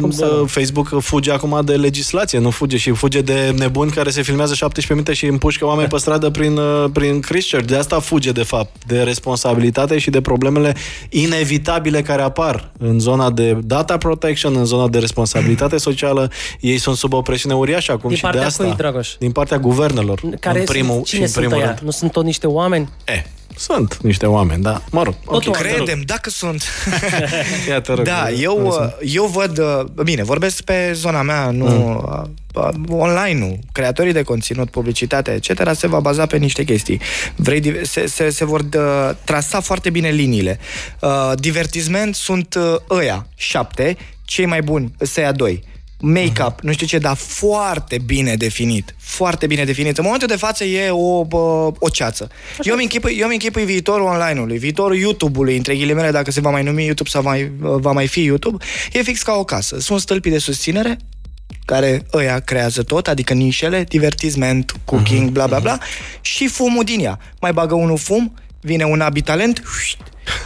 Cum să uh, nu? Facebook fuge acum de legislație, nu fuge și fuge de nebuni care se filmează 17 minute și împușcă oameni pe stradă prin, uh, prin Christchurch. De asta fuge de fapt, de responsabilitate și de problemele inevitabile care apar în zona de data protection, în zona de responsabilitate socială. Ei sunt sub o presiune uriașă acum Din și de partea asta. cui, Dragoș? Din partea guvernelor. Care în primul, sunt, cine și în sunt primul ăia? rând. Nu sunt tot niște oameni? Eh, sunt niște oameni, da. Mă rog. Tot ok. oameni. Credem, dacă sunt. Ia te rog. Da, uh, eu, Alexandru. eu văd, uh, bine, vorbesc pe zona mea, nu mm. online-ul, creatorii de conținut, publicitate, etc., se va baza pe niște chestii. Vrei, div- se, se, se vor uh, trasa foarte bine liniile. Uh, divertisment sunt uh, ăia, șapte, cei mai buni, ăia doi. Make-up, nu știu ce, dar foarte bine definit. Foarte bine definit. În momentul de față e o, bă, o ceață. Eu mi închipui, eu mi închipui viitorul online-ului, viitorul YouTube-ului, între ghilimele, dacă se va mai numi YouTube sau mai, va mai fi YouTube, e fix ca o casă. Sunt stâlpii de susținere, care ăia creează tot, adică nișele, divertisment, cooking, bla bla bla, și fumul din ea. Mai bagă unul fum, vine un abitalent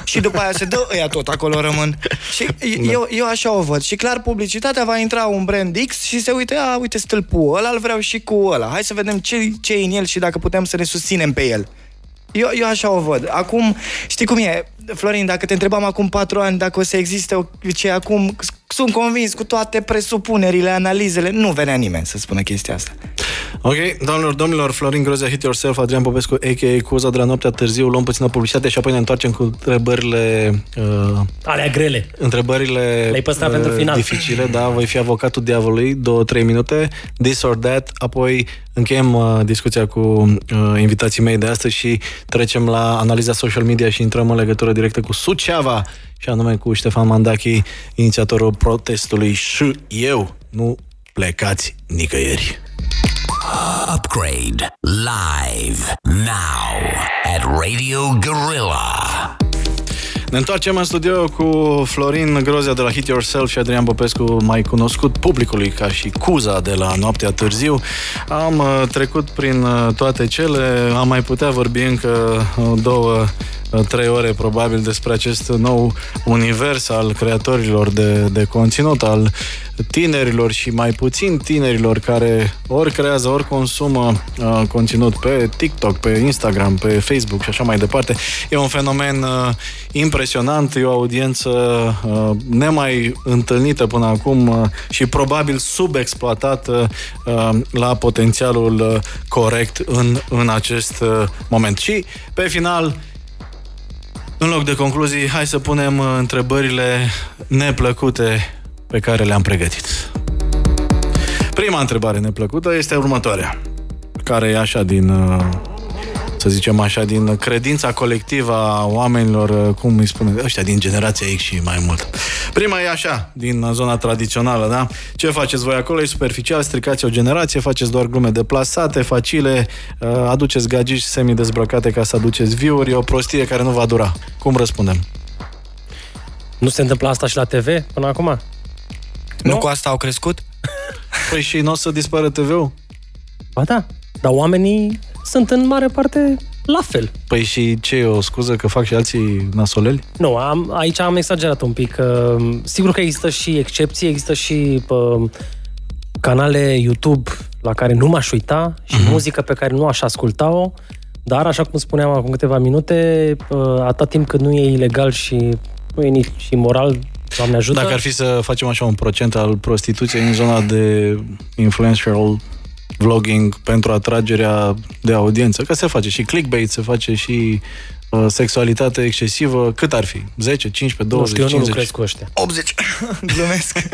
și după aia se dă ăia tot acolo rămân. Și eu, eu așa o văd. Și clar, publicitatea va intra un brand X și se uite, a, uite stâlpul ăla, îl vreau și cu ăla. Hai să vedem ce, ce e în el și dacă putem să ne susținem pe el. Eu, eu așa o văd. Acum, știi cum e, Florin, dacă te întrebam acum patru ani dacă o să existe o, ce acum, sunt convins cu toate presupunerile, analizele, nu venea nimeni să spună chestia asta. Ok, doamnelor, domnilor, Florin Grozea, Hit Yourself, Adrian Popescu, a.k.a. Cuza de la noaptea târziu, luăm puțină publicitate și apoi ne întoarcem cu întrebările uh, Alea grele. întrebările Le-ai păstrat pentru final. dificile, da, voi fi avocatul diavolului, două, trei minute, this or that, apoi încheiem uh, discuția cu uh, invitații mei de astăzi și trecem la analiza social media și intrăm în legătură directă cu Suceava și anume cu Ștefan Mandachi, inițiatorul protestului și eu, nu plecați nicăieri. Upgrade live now at Radio Gorilla. Ne întoarcem în studio cu Florin Grozea de la Hit Yourself și Adrian Popescu, mai cunoscut publicului ca și Cuza de la Noaptea Târziu. Am uh, trecut prin uh, toate cele, am mai putea vorbi încă uh, două, uh, trei ore probabil despre acest nou univers al creatorilor de, de conținut, al tinerilor și mai puțin tinerilor care ori creează, ori consumă uh, conținut pe TikTok, pe Instagram, pe Facebook și așa mai departe. E un fenomen uh, impresionant, e o audiență uh, nemai întâlnită până acum uh, și probabil subexploatată uh, la potențialul uh, corect în, în acest uh, moment. Și pe final, în loc de concluzii, hai să punem uh, întrebările neplăcute pe care le-am pregătit. Prima întrebare neplăcută este următoarea, care e așa din... uh, să zicem așa, din credința colectivă a oamenilor, cum îi spune, ăștia din generația X și mai mult. Prima e așa, din zona tradițională, da? Ce faceți voi acolo? E superficial, stricați o generație, faceți doar glume deplasate, facile, aduceți gagici semi-dezbrăcate ca să aduceți view-uri, e o prostie care nu va dura. Cum răspundem? Nu se întâmplă asta și la TV până acum? Nu, nu cu asta au crescut? Păi și nu o să dispară TV-ul? Ba da, dar oamenii sunt în mare parte la fel. Păi și ce e o scuză că fac și alții nasoleli? Nu, am, aici am exagerat un pic. Uh, sigur că există și excepții, există și uh, canale YouTube la care nu m-aș uita și uh-huh. muzică pe care nu aș asculta-o, dar, așa cum spuneam acum câteva minute, uh, atât timp cât nu e ilegal și nu e nici moral, Doamne ajută. Dacă ar fi să facem așa un procent al prostituției în zona de influential vlogging pentru atragerea de audiență, că se face și clickbait, se face și uh, sexualitate excesivă, cât ar fi? 10, 15, 20, nu știu, 50? Eu nu lucrez cu ăștia. 80. Glumesc.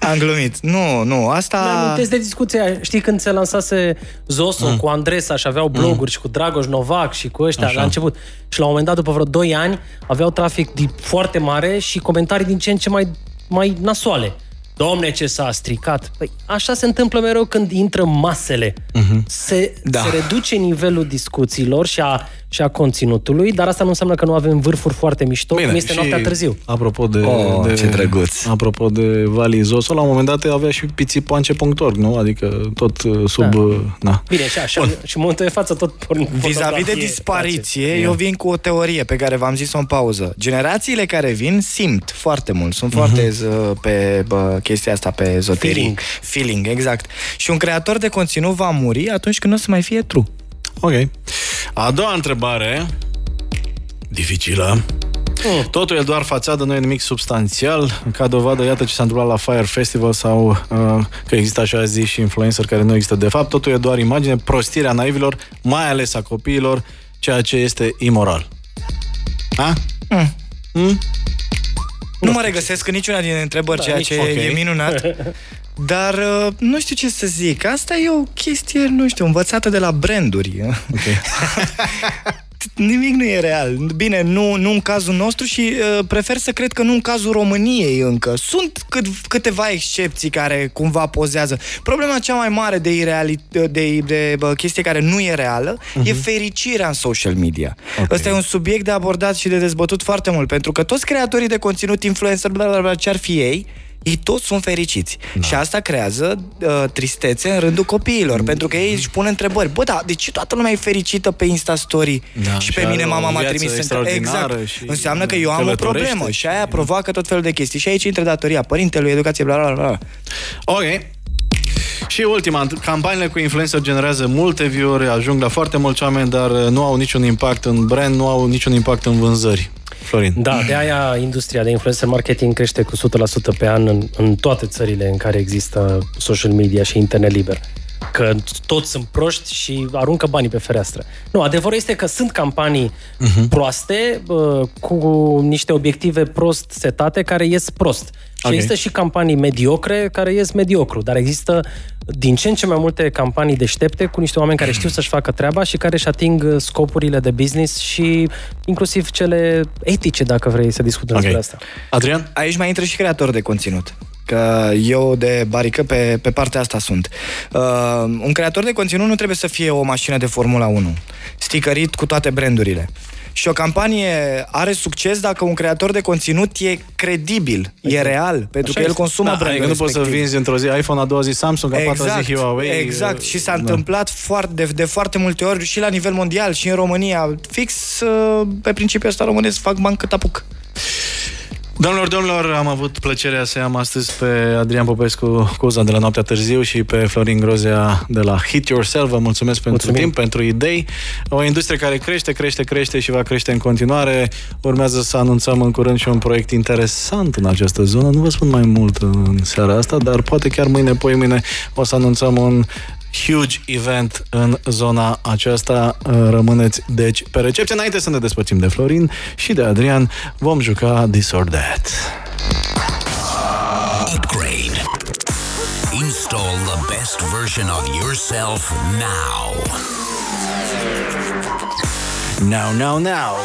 Am glumit. Nu, nu, asta... Mi amintesc de discuția, știi când se lansase Zoso mm. cu Andresa și aveau bloguri mm. și cu Dragoș Novac și cu ăștia Așa. la început. Și la un moment dat, după vreo 2 ani, aveau trafic foarte mare și comentarii din ce în ce mai, mai nasoale. Domne, ce s-a stricat. Păi, așa se întâmplă mereu când intră masele. Uh-huh. Se, da. se reduce nivelul discuțiilor și a, și a conținutului, dar asta nu înseamnă că nu avem vârfuri foarte mișto, Bine, cum este noaptea târziu. Apropo de, oh, de, ce drăguț. Apropo de Vali Zoso, la un moment dat avea și pițipoance.org, nu? Adică tot uh, sub... Da. Uh, na. Bine, și așa. Bun. Și în momentul de față tot porn, Vis-a-vis de dispariție, face. eu vin cu o teorie pe care v-am zis-o în pauză. Generațiile care vin simt foarte mult, sunt uh-huh. foarte pe bă, chestia asta, pe ezoteric. Feeling. Feeling, exact. Și un creator de conținut va muri atunci când nu o să mai fie true. Ok. A doua întrebare, dificilă. Mm. Totul e doar fațadă, nu e nimic substanțial. Ca dovadă, iată ce s-a întâmplat la Fire Festival sau uh, că există așa zi și influencer care nu există de fapt. Totul e doar imagine, prostirea naivilor, mai ales a copiilor, ceea ce este imoral. Ha? Mm. Mm? Nu mă regăsesc în niciuna din întrebări, da, ceea ce okay. e minunat. Dar uh, nu știu ce să zic. Asta e o chestie, nu știu, învățată de la branduri. Okay. Nimic nu e real. Bine, nu, nu în cazul nostru și uh, prefer să cred că nu în cazul României încă. Sunt cât, câteva excepții care cumva pozează. Problema cea mai mare de, ireali, de, de, de uh, chestie care nu e reală uh-huh. e mhm. fericirea în social media. Okay. Ăsta e un subiect de abordat și de dezbătut foarte mult, pentru că toți creatorii de conținut, influencer, bla, bla, bla, ce ar fi ei, ei toți sunt fericiți. Da. Și asta creează uh, tristețe în rândul copiilor, mm. pentru că ei își pun întrebări. Bă, da, de ce toată lumea e fericită pe Insta Story da, și, și pe mine mama m-a trimis în Exact. Și Înseamnă că eu am o problemă și aia provoacă tot felul de chestii. Și aici intră datoria părintelui, educație, bla, bla, bla. Ok. Și ultima, campaniile cu influencer generează multe view ajung la foarte mulți oameni, dar nu au niciun impact în brand, nu au niciun impact în vânzări. Florin. Da, de aia industria de influencer marketing crește cu 100% pe an în, în toate țările în care există social media și internet liber că toți sunt proști și aruncă banii pe fereastră. Nu, adevărul este că sunt campanii uh-huh. proaste, cu niște obiective prost setate, care ies prost. Și okay. există și campanii mediocre care ies mediocru, dar există din ce în ce mai multe campanii deștepte cu niște oameni care știu să-și facă treaba și care își ating scopurile de business și inclusiv cele etice, dacă vrei să discutăm okay. despre asta. Adrian? Aici mai intră și creator de conținut că eu de barică pe, pe partea asta sunt. Uh, un creator de conținut nu trebuie să fie o mașină de Formula 1, sticărit cu toate brandurile. Și o campanie are succes dacă un creator de conținut e credibil, e real, pentru Așa că el consumă da, brandul Nu poți să vinzi într-o zi iPhone, a doua zi Samsung, a exact, patra zi Huawei. Exact, și s-a da. întâmplat foarte, de, de foarte multe ori și la nivel mondial și în România. Fix uh, pe principiul ăsta românesc fac bani cât apuc. Domnilor, domnilor, am avut plăcerea să am astăzi pe Adrian Popescu, Cuza de la Noaptea Târziu și pe Florin Grozea de la Hit Yourself. Vă mulțumesc pentru Mulțumim. timp, pentru idei. O industrie care crește, crește, crește și va crește în continuare. Urmează să anunțăm în curând și un proiect interesant în această zonă. Nu vă spun mai mult în seara asta, dar poate chiar mâine, poi mâine o să anunțăm un huge event în zona aceasta. Uh, rămâneți, deci, pe recepție. Înainte să ne despărțim de Florin și de Adrian, vom juca This or That. Upgrade. Install the best version of yourself now. Now, now, now.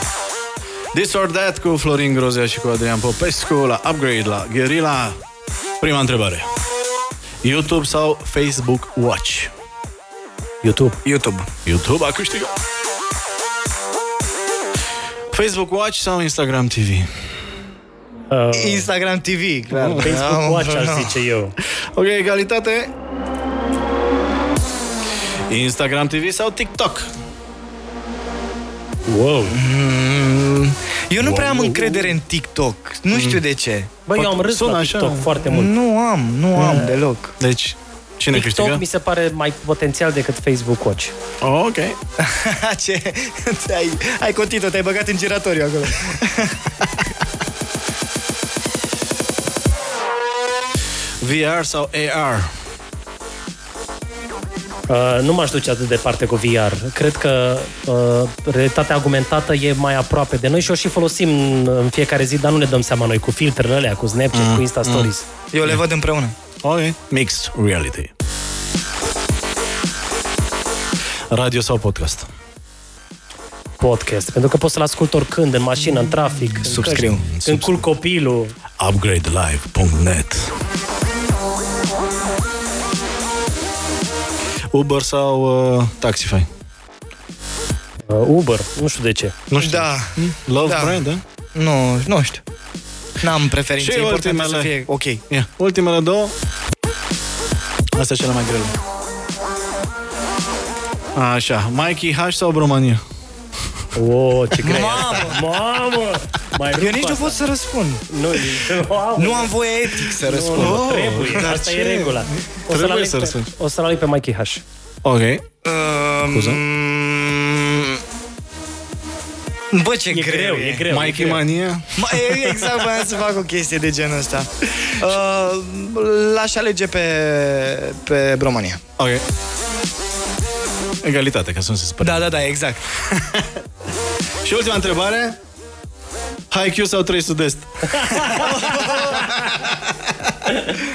This or That cu Florin Grozea și cu Adrian Popescu la Upgrade, la Guerilla. Prima întrebare. YouTube sau Facebook Watch? YouTube. YouTube. YouTube a câștigat. Facebook Watch sau Instagram TV? Uh, Instagram TV, clar. Facebook Am- Watch, aș zice eu. Ok, egalitate. Instagram TV sau TikTok? Wow. Eu nu prea am încredere în TikTok. Nu știu de ce. Băi, eu am râs Sună la așa. TikTok foarte mult. Nu am, nu am deloc. Deci, cine TikTok câștigă? mi se pare mai potențial decât Facebook Watch. Oh, ok. ce? Ai, ai continuă, te-ai băgat în giratoriu acolo. VR sau AR? Uh, nu m-aș duce atât de departe cu VR. Cred că uh, realitatea augmentată e mai aproape de noi și o și folosim în fiecare zi, dar nu ne dăm seama noi cu filtrele alea, cu Snapchat, Mm, cu Insta Stories. Eu le văd împreună. Ok. Mixed reality. Radio sau podcast? Podcast. Pentru că pot să-l ascult oricând, în mașină, în trafic. în Subscriu. căști, Când culc copilul. upgradelive.net Uber sau uh, Taxify? Uh, Uber, nu știu de ce. Nu știu. Da. Love Da. brand, da? Nu, nu știu. N-am preferințe. Și Important e să ultimele. fie ok. Ia, ultimele două. Astea cele mai grele. Așa, Mikey H sau Bromania? O, ce greu e Mamă! asta. Mamă! Mai Eu nici nu pot să răspund. Nu, wow. Nu am voie etic să Nu, răspund. nu, Oh, trebuie. dar Asta ce? e regula. O să-l Trebuie aleg să pe- răspunzi. O să-l aleg pe Mikey H. Ok. Um, Scuză? Bă, ce E greu, e greu. e Mikey greu. Mania? Ma, e- exact, voiam să fac o chestie de genul ăsta. Uh, l-aș alege pe, pe Bromania. Ok. Egalitate, ca să nu se spune. Da, da, da, exact. Și ultima întrebare. HiQ sau 3 Sud-Est?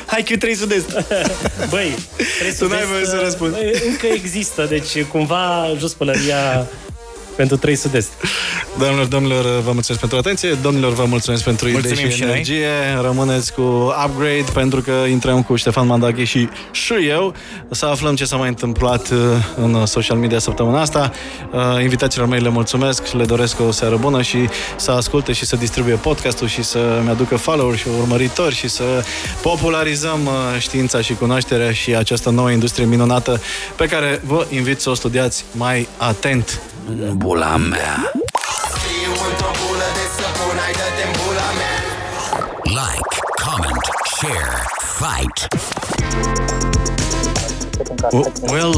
Hai Q3 Sud-Est. Băi, trebuie Tu n-ai vezi voie să că răspunzi. Încă există, deci cumva jos pălăria pentru 3 sud-est. Domnilor, domnilor, vă mulțumesc pentru atenție. Domnilor, vă mulțumesc pentru idei Mulțumim și și noi. energie. Rămâneți cu Upgrade pentru că intrăm cu Ștefan Mandaghi și și eu să aflăm ce s-a mai întâmplat uh, în social media săptămâna asta. Uh, Invitațiilor mei le mulțumesc și le doresc o seară bună și să asculte și să distribuie podcastul și să-mi aducă follower și urmăritori și să popularizăm uh, știința și cunoașterea și această nouă industrie minunată pe care vă invit să o studiați mai atent. Bula mea. Like, comment, share, fight. Well,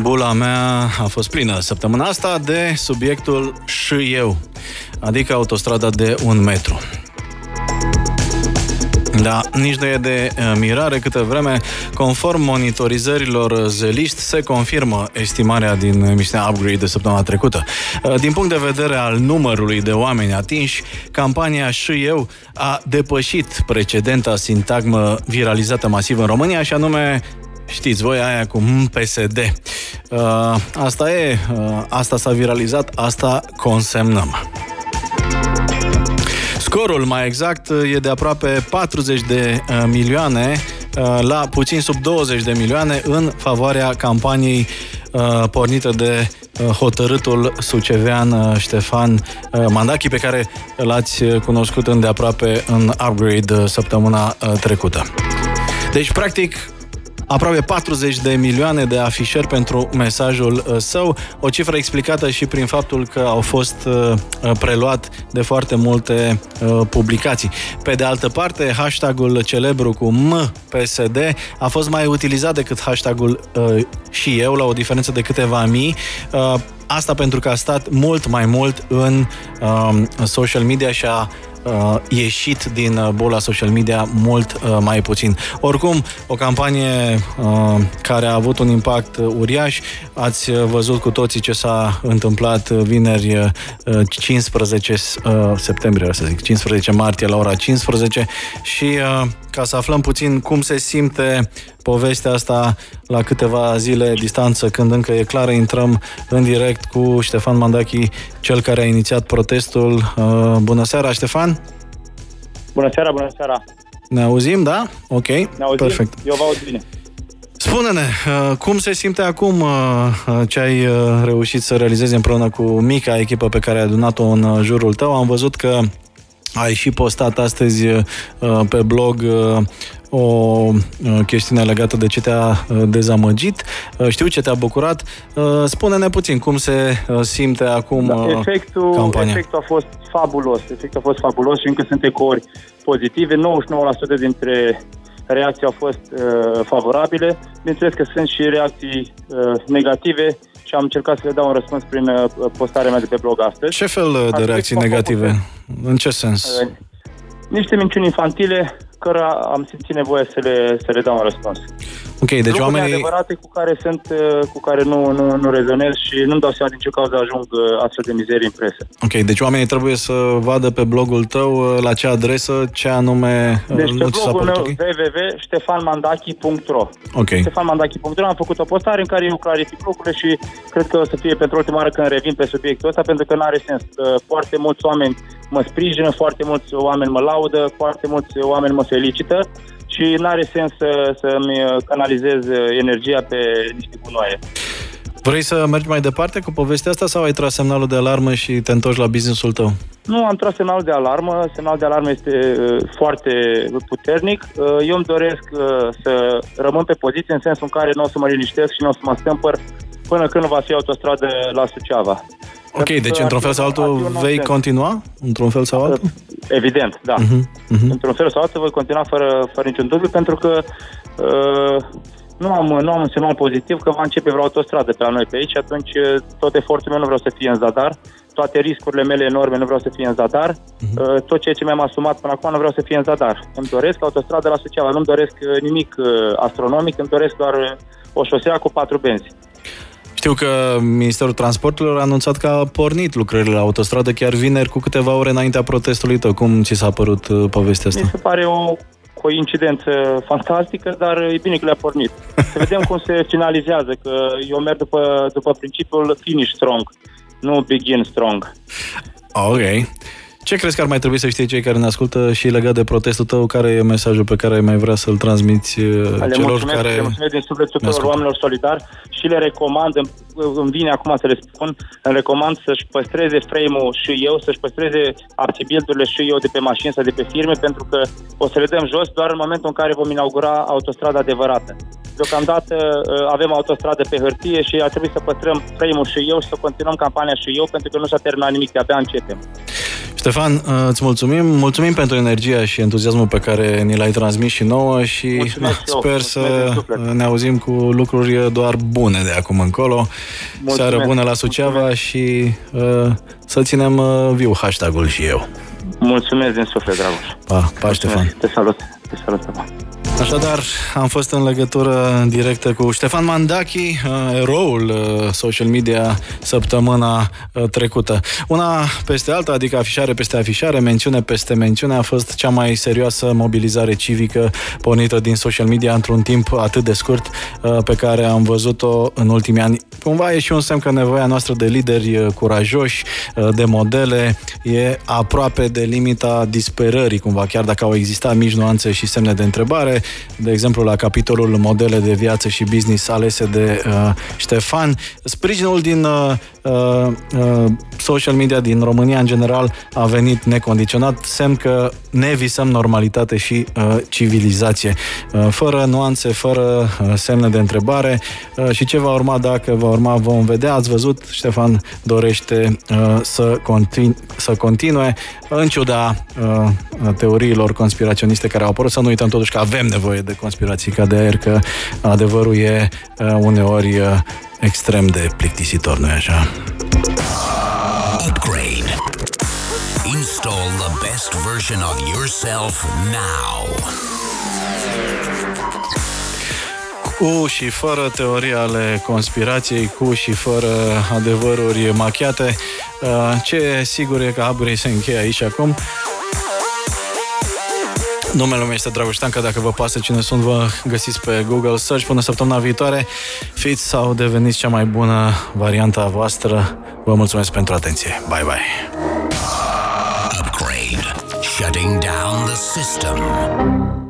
bula mea a fost plină săptămâna asta de subiectul și eu, adică autostrada de un metru. Da, nici nu e de uh, mirare câtă vreme, conform monitorizărilor zeliști, se confirmă estimarea din emisiunea Upgrade de săptămâna trecută. Uh, Din punct de vedere al numărului de oameni atinși, campania Și eu a depășit precedenta sintagmă viralizată masiv în România, și anume Știți voi aia cu PSD. Uh, asta e, uh, asta s-a viralizat, asta consemnăm. Scorul, mai exact, e de aproape 40 de uh, milioane uh, la puțin sub 20 de milioane în favoarea campaniei uh, pornită de uh, hotărâtul sucevean uh, Ștefan uh, Mandachi, pe care l-ați uh, cunoscut îndeaproape în Upgrade uh, săptămâna uh, trecută. Deci, practic, aproape 40 de milioane de afișări pentru mesajul uh, său, o cifră explicată și prin faptul că au fost uh, uh, preluat de foarte multe uh, publicații. Pe de altă parte, hashtagul celebru cu MPSD a fost mai utilizat decât hashtagul uh, și eu, la o diferență de câteva mii. Uh, Asta pentru că a stat mult mai mult în uh, social media și a uh, ieșit din uh, bola social media mult uh, mai puțin. Oricum, o campanie uh, care a avut un impact uh, uriaș. Ați uh, văzut cu toții ce s-a întâmplat uh, vineri uh, 15 uh, septembrie, să zic, 15 martie la ora 15 și uh, ca să aflăm puțin cum se simte povestea asta la câteva zile distanță, când încă e clară, intrăm în direct cu Ștefan Mandachi, cel care a inițiat protestul. Uh, bună seara, Ștefan! Bună seara, bună seara! Ne auzim, da? Ok, ne auzim? perfect. Eu vă aud bine. Spune-ne, uh, cum se simte acum uh, uh, ce ai reușit să realizezi împreună cu mica echipă pe care ai adunat-o în jurul tău? Am văzut că ai și postat astăzi pe blog o chestiune legată de ce te-a dezamăgit. Știu ce te-a bucurat. Spune-ne puțin cum se simte acum da, efectul, campania. Efectul a fost fabulos. Efectul a fost fabulos și încă sunt ecouri pozitive. 99% dintre reacții au fost uh, favorabile. Bineînțeles că sunt și reacții uh, negative și am încercat să le dau un răspuns prin uh, postarea mea de pe blog astăzi. Ce fel uh, de reacții negative? În ce sens? Uh, niște minciuni infantile, cărora am simțit nevoie să le, să le dau un răspuns. Ok, deci Lucruri oamenii... adevărate cu care sunt, uh, cu care nu, nu, nu rezonez și nu-mi dau seama din ce cauză ajung uh, astfel de mizerii în presă. Ok, deci oamenii trebuie să vadă pe blogul tău uh, la ce adresă, ce anume deci nu pe blogul meu okay? www.stefanmandachi.ro Ok. stefanmandachi.ro am făcut o postare în care eu clarific lucrurile și cred că o să fie pentru ultima oară când revin pe subiectul ăsta, pentru că nu are sens. Foarte mulți oameni mă sprijină, foarte mulți oameni mă laudă, foarte mulți oameni mă felicită și nu are sens să, să-mi canalizez energia pe niște gunoaie. Vrei să mergi mai departe cu povestea asta sau ai tras semnalul de alarmă și te întorci la businessul tău? Nu, am tras semnalul de alarmă. Semnalul de alarmă este uh, foarte puternic. Uh, eu îmi doresc uh, să rămân pe poziție în sensul în care nu o să mă liniștesc și nu o să mă stâmpăr până când va fi autostradă la Suceava. Ok, deci într-un fel sau altul vei continua? Într-un fel sau altul? Evident, da. Uh-huh, uh-huh. Într-un fel sau altul voi continua fără, fără niciun dubiu, pentru că uh, nu am, nu am un semnal pozitiv că va începe vreo autostradă pe la noi pe aici, atunci uh, tot efortul meu nu vreau să fie în zadar, toate riscurile mele enorme nu vreau să fie în zadar, uh-huh. tot ceea ce mi-am asumat până acum nu vreau să fie în zadar. Îmi doresc autostradă la Suceava, nu-mi doresc uh, nimic uh, astronomic, îmi doresc doar o șosea cu patru benzi. Știu că Ministerul Transporturilor a anunțat că a pornit lucrările la autostradă chiar vineri cu câteva ore înaintea protestului tău. Cum ți s-a părut uh, povestea asta? Mi se pare o coincidență fantastică, dar e bine că le-a pornit. Să vedem cum se finalizează, că eu merg după, după principiul finish strong, nu begin strong. Ok. Ce crezi că ar mai trebui să știe cei care ne ascultă și legat de protestul tău? Care e mesajul pe care ai mai vrea să-l transmiți uh, le celor mulțumesc, care... Le mulțumesc din sufletul tuturor oamenilor solidari și le recomand, îmi, îmi vine acum să le spun, îmi recomand să-și păstreze frame-ul și eu, să-și păstreze arțibildurile și eu de pe mașini sau de pe firme, pentru că o să le dăm jos doar în momentul în care vom inaugura autostrada adevărată. Deocamdată uh, avem autostradă pe hârtie și ar trebui să păstrăm frame-ul și eu și să continuăm campania și eu, pentru că nu s-a terminat nimic, abia începem. Ștefan, uh, îți mulțumim. Mulțumim pentru energia și entuziasmul pe care ni l-ai transmis și nouă și Mulțumesc sper eu. să ne auzim cu lucruri doar bune de acum încolo. Mulțumesc. Seară bună la Suceava Mulțumesc. și uh, să ținem uh, viu hashtag-ul și eu. Mulțumesc din suflet, Dragoș. Pa, pa Ștefan. Te salut. Te salut, pa. Așadar, am fost în legătură directă cu Ștefan Mandachi, uh, eroul uh, social media săptămâna uh, trecută. Una peste alta, adică afișare peste afișare, mențiune peste mențiune, a fost cea mai serioasă mobilizare civică pornită din social media într-un timp atât de scurt pe care am văzut-o în ultimii ani. Cumva e și un semn că nevoia noastră de lideri curajoși, de modele, e aproape de limita disperării, cumva, chiar dacă au existat mici nuanțe și semne de întrebare, de exemplu la capitolul modele de viață și business alese de uh, Ștefan. Sprijinul din uh, uh, uh, social media din România în general a venit necondiționat, semn că ne visăm normalitate și uh, civilizație, uh, fără nuanțe, fără uh, semne de întrebare. Uh, și ce va urma dacă va urma vom vedea. Ați văzut, Ștefan dorește uh, să, continu- să continue în ciuda uh, teoriilor conspiraționiste care au apărut, să nu uităm totuși că avem nevoie de conspirații. Ca de aer, că adevărul e uh, uneori uh, extrem de plictisitor, nu-i așa? Upgrade. Install the best version of yourself now. Cu și fără teorii ale conspirației, cu și fără adevăruri machiate, uh, ce sigur e că Upgrade se încheie aici acum. Numele meu este Dragoștanca, dacă vă pasă cine sunt, vă găsiți pe Google Search până săptămâna viitoare. Fiți sau deveniți cea mai bună varianta voastră. Vă mulțumesc pentru atenție. Bye, bye! Upgrade. Shutting down the system.